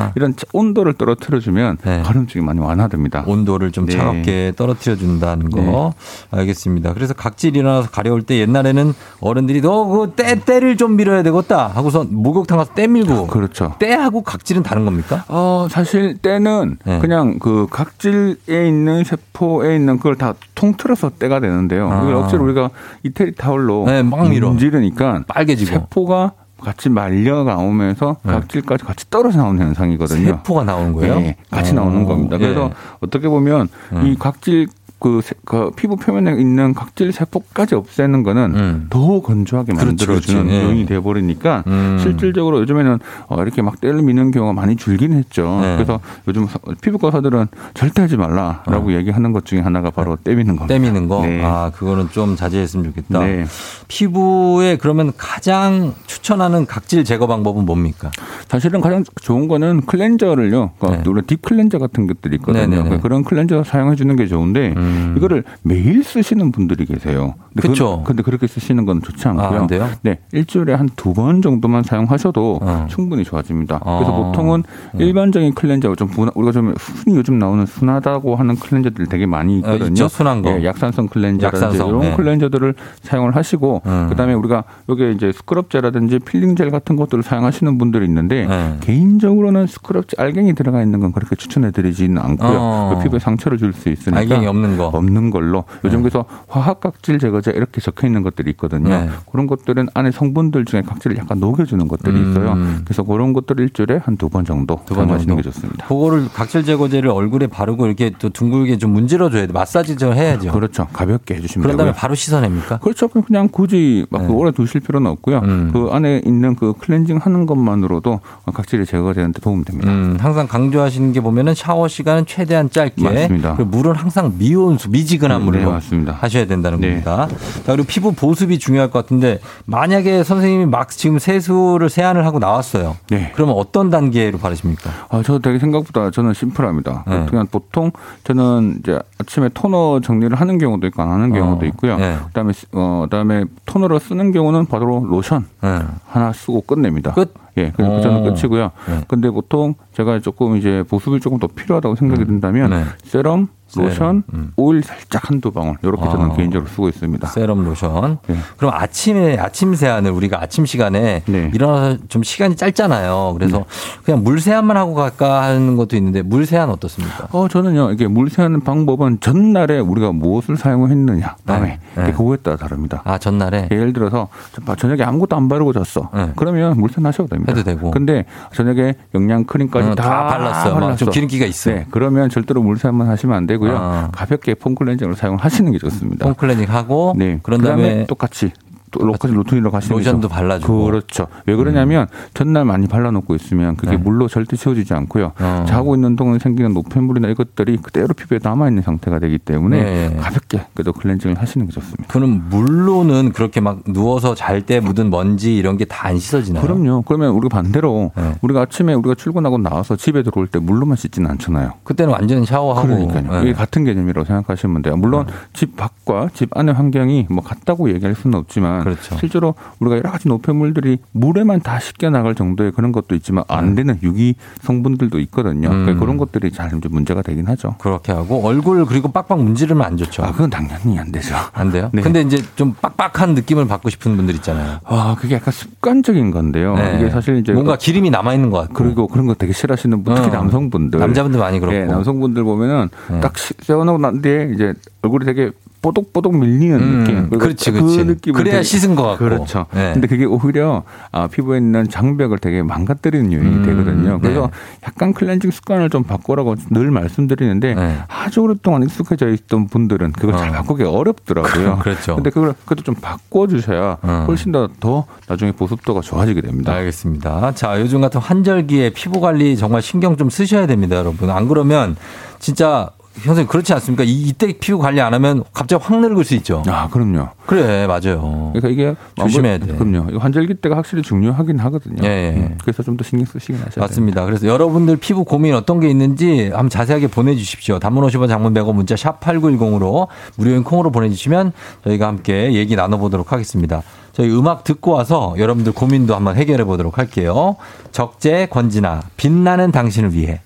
아. 이런 차- 온도를 떨어뜨려 주면 네. 가려움증이 많이 완화됩니다. 온도를 좀 네. 차갑게 떨어뜨려 준다는 거 네. 알겠습니다. 그래서 각질 일어나서 가려울 때 옛날에는 어른들이 너그때 때를 좀 밀어야 되겠다 하고서 목욕탕 가서 때 밀고 그렇죠. 때하고 각질은 다른 겁니까? 어, 사실 때는 네. 그냥 그 각질에 있는 세포에 있는 그걸 다 통틀어서 때가 되는데요. 아. 억지로 우리가 이태리 타올로 네, 막 밀어. 문지르니까 빨개지고. 세포가 같이 말려 나오면서 네. 각질까지 같이 떨어져 나오는 현상이거든요. 세포가 나오는 거예요? 네, 같이 어, 나오는 겁니다. 그래서 예. 어떻게 보면 음. 이 각질 그, 세- 그 피부 표면에 있는 각질 세포까지 없애는 거는 음. 더 건조하게 만들어주는 그렇지. 예. 요인이 되어버리니까 음. 실질적으로 요즘에는 어, 이렇게 막 때를 미는 경우가 많이 줄긴 했죠. 네. 그래서 요즘 서- 피부과 의사들은 절대 하지 말라라고 얘기하는 것 중에 하나가 바로 때 미는 겁니다. 어. 때 미는 거. 네. 아, 그거는 좀 자제했으면 좋겠다. 네. 피부에 그러면 가장 추천하는 각질 제거 방법은 뭡니까? 사실은 가장 좋은 거는 클렌저를요. 그러니까 네. deep 클렌저 같은 것들이 있거든요. 그러니까 그런 클렌저 사용해 주는 게 좋은데 음. 이거를 매일 쓰시는 분들이 계세요. 근데 그쵸. 그- 근데 그렇게 쓰시는 건 좋지 않고요. 아, 안 돼요? 네, 일주일에 한 두 번 정도만 사용하셔도 어. 충분히 좋아집니다. 어. 그래서 보통은 네. 일반적인 클렌저 좀 분화- 우리가 좀 흔히 요즘 나오는 순하다고 하는 클렌저들 되게 많이 있거든요. 어, 있죠, 순한 거. 예, 약산성 클렌저라든지 약산성, 이런 네. 클렌저들을 사용을 하시고 음. 그다음에 우리가 여기에 이제 스크럽제라든지 필링 젤 같은 것들을 사용하시는 분들이 있는데 네. 개인적으로는 스크럽제 알갱이 들어가 있는 건 그렇게 추천해드리지는 않고요. 어. 그 피부에 상처를 줄 수 있으니까 알갱이 없는 거. 없는 걸로 요즘 그래서 화학 각질 제거제 이렇게 적혀 있는 것들이 있거든요. 네. 그런 것들은 안에 성분들 중에 각질을 약간 녹여주는 것들이 음. 있어요. 그래서 그런 것들을 일주일에 한 두 번 정도 두 번 사용하시는 정도? 게 좋습니다. 그거를 각질 제거제를 얼굴에 바르고 이렇게 또 둥글게 좀 문질러줘야 돼. 마사지 좀 해야죠. 그렇죠. 가볍게 해주시면 그런 다음에 되고요. 바로 씻어냅니까? 그렇죠. 그냥 굳이 막 네. 오래 두실 필요는 없고요. 음. 그 안에 있는 그 클렌징 하는 것만으로도 각질이 제거되는데 도움 됩니다. 음, 항상 강조하시는 게 보면은 샤워 시간은 최대한 짧게. 맞습니다. 그리고 물은 항상 미온 수, 미지근한 네, 물로 맞습니다. 하셔야 된다는 네. 겁니다. 자, 그리고 피부 보습이 중요할 것 같은데 만약에 선생님이 막 지금 세수를 세안을 하고 나왔어요. 네. 그러면 어떤 단계로 바르십니까? 아, 저 되게 생각보다 저는 심플합니다. 네. 그냥 보통 저는 이제 아침에 토너 정리를 하는 경우도 있고 안 하는 경우도 어, 있고요. 네. 그다음에 어 그다음에 토너를 쓰는 경우는 바로 로션 네. 하나 쓰고 끝냅니다. 끝? 예, 그래서 그 정도 어. 끝이고요. 근데 보통 제가 조금 이제 보습이 조금 더 필요하다고 생각이 든다면 네. 세럼, 로션, 세럼, 음. 오일 살짝 한두 방울 이렇게 저는 아. 개인적으로 쓰고 있습니다. 세럼 로션. 네. 그럼 아침에 아침 세안을 우리가 아침 시간에 일어나서 좀 시간이 짧잖아요. 그래서 그냥 물 세안만 하고 갈까 하는 것도 있는데 물 세안 어떻습니까? 어, 저는요, 이게 물 세하는 방법은 전날에 우리가 무엇을 사용했느냐, 밤에. 네. 이게 그거에 따라 다릅니다. 아, 전날에? 예를 들어서, 저- 저녁에 아무것도 안 바르고 잤어. 그러면 물 세안 하셔도 됩니다. 네. 해도 되고. 근데 저녁에 영양 크림까지 어, 다, 다 발랐어요. 막 발랐어. 좀 기름기가 있어. 네, 그러면 절대로 물 세안만 하시면 안 되고 요. 아. 가볍게 폼 클렌징으로 사용하시는 게 좋습니다. 폼 클렌징 하고 네. 그런 다음에 똑같이 또 로션 가시는 로션도 거죠. 발라주고. 음. 그렇죠. 왜 그러냐면 전날 많이 발라놓고 있으면 그게 네. 물로 절대 채워지지 않고요. 어. 자고 있는 동안 생기는 노폐물이나 이것들이 그대로 피부에 남아 있는 상태가 되기 때문에 네. 가볍게 그래도 클렌징을 하시는 게 좋습니다. 그럼 물로는 그렇게 막 누워서 잘 때 묻은 먼지 이런 게 다 안 씻어지나요? 그럼요. 그러면 우리가 반대로 네. 우리가 아침에 우리가 출근하고 나와서 집에 들어올 때 물로만 씻지는 않잖아요. 그때는 완전 샤워하고 그러니까요. 네. 이게 같은 개념이라고 생각하시면 돼요. 물론 집 밖과 집 안의 환경이 뭐 같다고 얘기할 수는 없지만 그렇죠. 실제로 우리가 여러 가지 노폐물들이 물에만 다 씻겨 나갈 정도의 그런 것도 있지만 안 되는 유기 성분들도 있거든요. 음. 그러니까 그런 것들이 잘좀 문제가 되긴 하죠. 그렇게 하고 얼굴 그리고 빡빡 문지르면 안 좋죠. 아, 그건 당연히 안 되죠. 안 돼요? 네. 근데 이제 좀 빡빡한 느낌을 받고 싶은 분들 있잖아요. 아, 그게 약간 습관적인 건데요. 네. 이게 사실 이제 뭔가 기름이 남아 있는 것 같고. 그리고 그런 거 되게 싫어하시는 분, 특히 어. 남성분들. 남자분들 많이 그렇고. 예, 남성분들 보면은 네. 딱 시- 세워놓고 난 뒤에 이제 얼굴이 되게 뽀독뽀독 밀리는 음, 느낌. 그렇지, 그 그렇지. 느낌을 그래야 되게- 씻은 것 같고. 그렇죠. 네. 근데 그게 오히려 아, 피부에 있는 장벽을 되게 망가뜨리는 요인이 음, 되거든요. 그래서 네. 약간 클렌징 습관을 좀 바꾸라고 늘 말씀드리는데 네. 아주 오랫동안 익숙해져 있던 분들은 그걸 잘 어. 바꾸기 어렵더라고요. (laughs) 그렇죠. 근데 그걸 그래도 좀 바꿔주셔야 어. 훨씬 더, 더 나중에 보습도가 좋아지게 됩니다. 알겠습니다. 자, 요즘 같은 환절기에 피부 관리 정말 신경 좀 쓰셔야 됩니다, 여러분. 안 그러면 진짜 선생님 그렇지 않습니까? 이, 이때 피부 관리 안 하면 갑자기 확 늙을 수 있죠. 아, 그럼요. 그래, 맞아요. 그러니까 이게 조심해야 아무래도- 돼. 그럼요. 환절기 때가 확실히 중요하긴 하거든요. 예, 예. 음, 그래서 좀 더 신경 쓰시긴 하셔야 돼요. 맞습니다. 그래서 여러분들 피부 고민 어떤 게 있는지 한번 자세하게 보내주십시오. 단문 50원 장문 100원 문자 샵 8910으로 무료인 콩으로 보내주시면 저희가 함께 얘기 나눠보도록 하겠습니다. 저희 음악 듣고 와서 여러분들 고민도 한번 해결해 보도록 할게요. 적재 권진아 빛나는 당신을 위해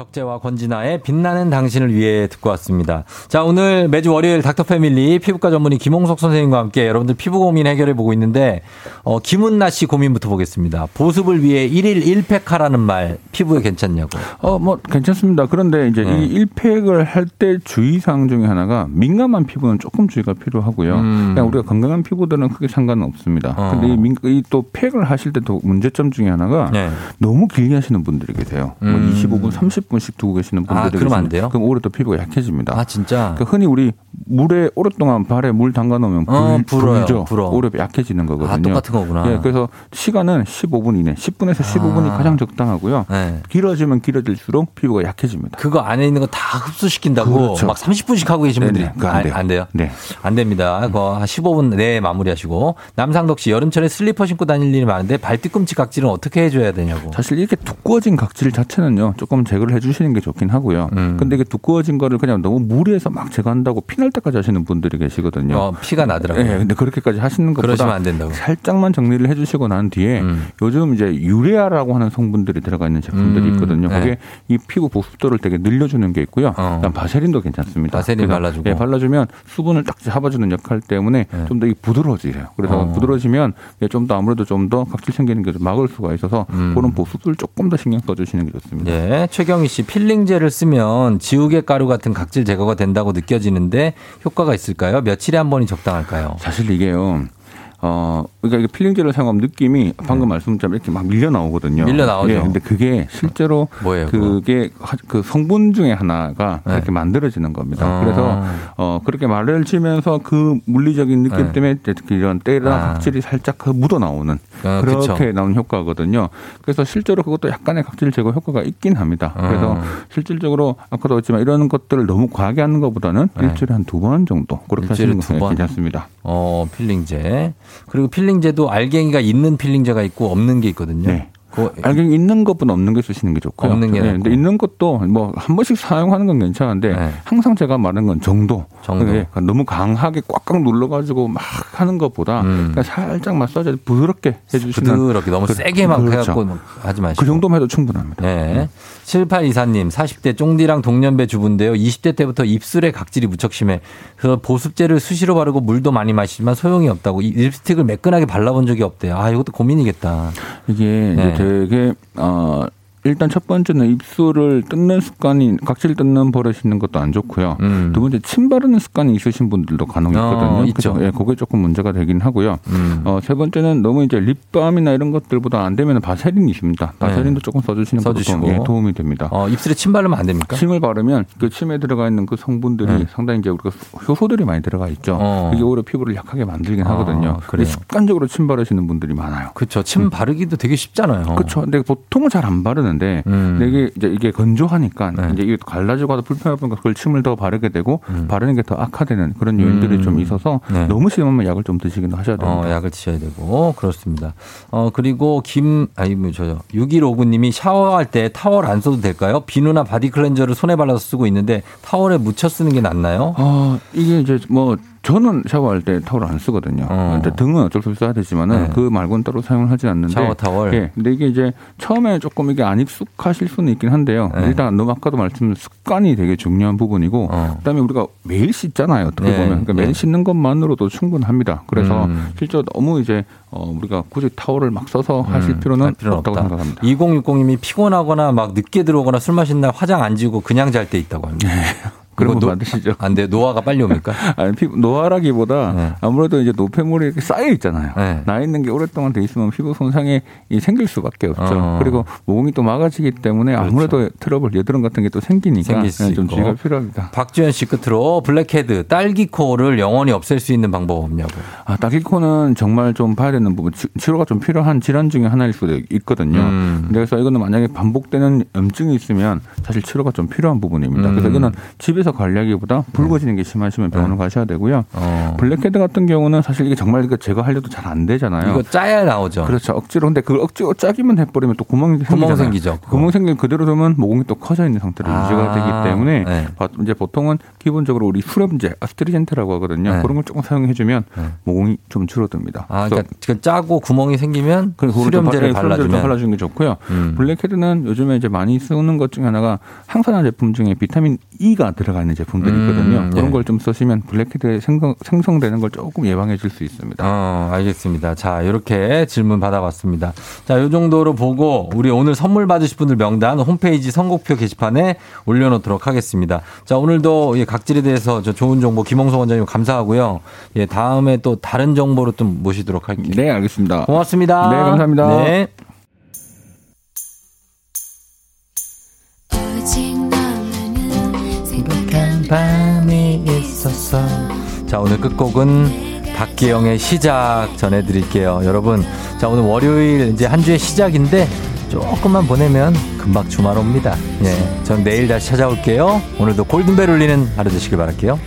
적재와 권진아의 빛나는 당신을 위해 듣고 왔습니다. 자, 오늘 매주 월요일 닥터 패밀리 피부과 전문의 김홍석 선생님과 함께 여러분들 피부 고민 해결해 보고 있는데, 어, 김은나 씨 고민부터 보겠습니다. 보습을 위해 1일 1팩 하라는 말, 피부에 괜찮냐고. 어, 뭐 괜찮습니다. 그런데 이제 네. 이 1팩을 할 때 주의사항 중에 하나가 민감한 피부는 조금 주의가 필요하고요. 음. 그냥 우리가 건강한 피부들은 크게 상관은 없습니다. 어. 근데 이, 민, 이또 팩을 하실 때 또 문제점 중에 하나가 네. 너무 길게 하시는 분들이 계세요. 뭐 음. 25분, 30분 씩 두고 계시는 분들이 아, 그러면 안. 돼요? 그럼 오히려 또 피부가 약해집니다. 아, 진짜? 그러니까 흔히 우리 물에 오랫동안 발에 물 담가 놓으면 불, 어, 불어요, 불죠. 불어. 오히려 약해지는 거거든요. 아, 똑같은 거구나. 예, 그래서 시간은 15분 이내, 10분에서 15분이 아. 가장 적당하고요. 네. 길어지면 길어질수록 피부가 약해집니다. 그거 안에 있는 거 다 흡수시킨다고 그렇죠. 막 30분씩 하고 계신 분들이 네네, 그거 안 돼요. 안 돼요. 네. 안 됩니다. 그거 한 15분 내에 마무리하시고 남상덕 씨 여름철에 슬리퍼 신고 다닐 일이 많은데 발뒤꿈치 각질은 어떻게 해줘야 되냐고. 사실 이렇게 두꺼워진 각질 자체는요 조금 제거를 해 주시는 게 좋긴 하고요. 음. 근데 이게 두꺼워진 거를 그냥 너무 무리해서 막 제거한다고 피날 때까지 하시는 분들이 계시거든요. 어, 피가 나더라고요. 예, 근데 그렇게까지 하시는 것보다 안 된다고. 살짝만 정리를 해주시고 난 뒤에 음. 요즘 이제 유레아라고 하는 성분들이 들어가 있는 제품들이 음, 있거든요. 네. 그게 이 피부 보습도를 되게 늘려주는 게 있고요. 어. 바세린도 괜찮습니다. 바세린 발라주고. 예, 발라주면 수분을 딱 잡아주는 역할 때문에 네. 좀더이 부드러워지래요. 그래서 어. 부드러워지면 좀 더 아무래도 좀 더 각질 생기는 게좀 막을 수가 있어서 음. 그런 보습을 조금 더 신경 써주시는 게 좋습니다. 예, 최경 희 씨 필링제를 쓰면 지우개 가루 같은 각질 제거가 된다고 느껴지는데 효과가 있을까요? 며칠에 한 번이 적당할까요? 사실 이게요. 어, 그러니까 이게 필링제를 사용하면 느낌이 방금 말씀드린 이렇게 막 밀려 나오거든요. 네. 밀려 나오죠. 예, 근데 그게 실제로 뭐예요? 그게 하- 그 성분 중에 하나가 네. 그렇게 만들어지는 겁니다. 아. 그래서 어, 그렇게 말을 치면서 그 물리적인 느낌 네. 때문에 이런 때랑 아. 각질이 살짝 그 묻어 나오는 아, 그렇게 그쵸. 나오는 효과거든요. 그래서 실제로 그것도 약간의 각질 제거 효과가 있긴 합니다. 그래서 아. 실질적으로 아까도 했지만 이런 것들을 너무 과하게 하는 것보다는 네. 일주일에 한 두 번 정도 그렇게 하시는 두게 번? 괜찮습니다. 어, 필링제. 그리고 필링제도 알갱이가 있는 필링제가 있고 없는 게 있거든요. 네. 알갱이 있는 것보다 없는 게 쓰시는 게 좋고요. 없는 게 네. 근데 있는 것도 뭐 한 번씩 사용하는 건 괜찮은데 네. 항상 제가 말하는 건 정도. 정도. 네, 그러니까 너무 강하게 꽉꽉 눌러가지고 막 하는 것보다 그냥 살짝 마사지 부드럽게 해주시는. 음. 부드럽게 너무 그- 세게 막 그렇죠. 해갖고 뭐 하지 마시고. 그 정도만 해도 충분합니다. 네. 7824님, 40대 쫑디랑 동년배 주부인데요. 20대 때부터 입술에 각질이 무척 심해. 그래서 보습제를 수시로 바르고 물도 많이 마시지만 소용이 없다고. 이 립스틱을 매끈하게 발라본 적이 없대요. 아, 이것도 고민이겠다. 이게 네. 되게 어 일단 첫 번째는 입술을 뜯는 습관이 각질 뜯는 버릇이 있는 것도 안 좋고요. 두 번째 침 바르는 습관이 있으신 분들도 간혹 있거든요. 음. 어, 있죠. 예, 그게 조금 문제가 되긴 하고요. 음. 어, 세 번째는 너무 이제 립밤이나 이런 것들보다 안 되면 바세린이 있습니다. 바세린도 조금 써주시는 것도 네. 써주시고. 예, 도움이 됩니다. 어, 입술에 침 바르면 안 됩니까? 침을 바르면 그 침에 들어가 있는 그 성분들이 네. 상당히 이제 우리가 효소들이 많이 들어가 있죠. 어. 그게 오히려 피부를 약하게 만들긴 아, 하거든요. 근데 습관적으로 침 바르시는 분들이 많아요. 그렇죠. 침 바르기도 되게 쉽잖아요. 그렇죠. 근데 보통은 잘 안 바르는 데 음. 근데 이게 이제 이게 건조하니까 네. 이제 이게 갈라지고 하다 불편하다 보니까 그걸 침을 더 바르게 되고 바르는 게 더 악화되는 그런 요인들이 음. 좀 있어서 네. 너무 심하면 약을 좀 드시긴 하셔야 됩니다. 어, 약을 드셔야 되고 그렇습니다. 어 그리고 김 아니 뭐 저요 6159님이 샤워할 때 타월 안 써도 될까요? 비누나 바디 클렌저를 손에 발라서 쓰고 있는데 타월에 묻혀 쓰는 게 낫나요? 어, 이게 이제 뭐 저는 샤워할 때 타월 안 쓰거든요. 어. 근데 등은 어쩔 수 없이 써야 되지만은 네. 그 말고는 따로 사용을 하지 않는데. 샤워 타월. 예. 근데 이게 이제 처음에 조금 이게 안 익숙하실 수는 있긴 한데요. 네. 일단 너무 아까도 말씀 습관이 되게 중요한 부분이고 어. 그다음에 우리가 매일 씻잖아요. 어떻게 네. 보면 그러니까 매일 네. 씻는 것만으로도 충분합니다. 그래서 음. 실제 너무 이제 어, 우리가 굳이 타월을 막 써서 하실 음, 필요는 할 필요는 없다고 없다. 생각합니다. 2060님이 피곤하거나 막 늦게 들어오거나 술 마신 날 화장 안 지우고 그냥 잘 때 있다고 합니다. 그런 거 받으시죠. 안 돼. 노화가 빨리 옵니까? (laughs) 아니, 피부 노화라기보다 네. 아무래도 이제 노폐물이 이렇게 쌓여 있잖아요. 네. 나 있는 게 오랫동안 돼 있으면 피부 손상이 이 생길 수밖에 없죠. 어. 그리고 모공이 또 막아지기 때문에 아무래도 트러블, 여드름 같은 게 또 생기니까 생길 수 네, 좀. 주의가 필요합니다. 박주현 씨 끝으로 블랙헤드 딸기코를 영원히 없앨 수 있는 방법 없냐고. 아, 딸기코는 정말 좀 봐야 되는 부분, 치- 치료가 좀 필요한 질환 중에 하나일 수도 있거든요. 음. 그래서 이거는 만약에 반복되는 염증이 있으면 사실 치료가 좀 필요한 부분입니다. 그래서 음. 이거는 집에서 관리하기보다 붉어지는 게 심하시면 병원을 가셔야 되고요. 어. 블랙헤드 같은 경우는 사실 이게 정말 이거 제거하려도 잘 안 되잖아요. 이거 짜야 나오죠. 그렇죠. 억지로 근데 그걸 억지로 짜기만 해버리면 또 구멍이 구멍. 생기죠. 구멍 생긴 그대로 두면 모공이 또 커져 있는 상태로 아, 유지가 되기 때문에 네. 바- 이제 보통은 기본적으로 우리 수렴제 아스트린젠트라고 하거든요. 네. 그런 걸 조금 사용해주면 모공이 좀 줄어듭니다. 아, 그러니까 지금 짜고 구멍이 생기면 좀 수렴제를 발- 네, 발라주면 발라주는 게 좋고요. 음. 블랙헤드는 요즘에 이제 많이 쓰는 것 중에 하나가 항산화 제품 중에 비타민 E가 들어가 있는 제품들이 음, 있거든요. 그런 예. 걸좀 쓰시면 블랙헤드에 생성, 생성 되는 걸 조금 예방해 줄 수 있습니다. 어, 알겠습니다. 자, 이렇게 질문 받아봤습니다. 자, 요 정도로 보고 우리 오늘 선물 받으실 분들 명단 홈페이지 선곡표 게시판에 올려놓도록 하겠습니다. 자, 오늘도 이 각질에 대해서 저 좋은 정보 김홍석 원장님 감사하고요. 예, 다음에 또 다른 정보로 좀 모시도록 할게요. 네, 알겠습니다. 고맙습니다. 네, 감사합니다. 네. 밤이 있었어. 자, 오늘 끝곡은 박기영의 시작 전해드릴게요. 여러분, 자, 오늘 월요일 이제 한 주의 시작인데 조금만 보내면 금방 주말 옵니다. 예. 전 내일 다시 찾아올게요. 오늘도 골든벨 울리는 하루 되시길 바랄게요.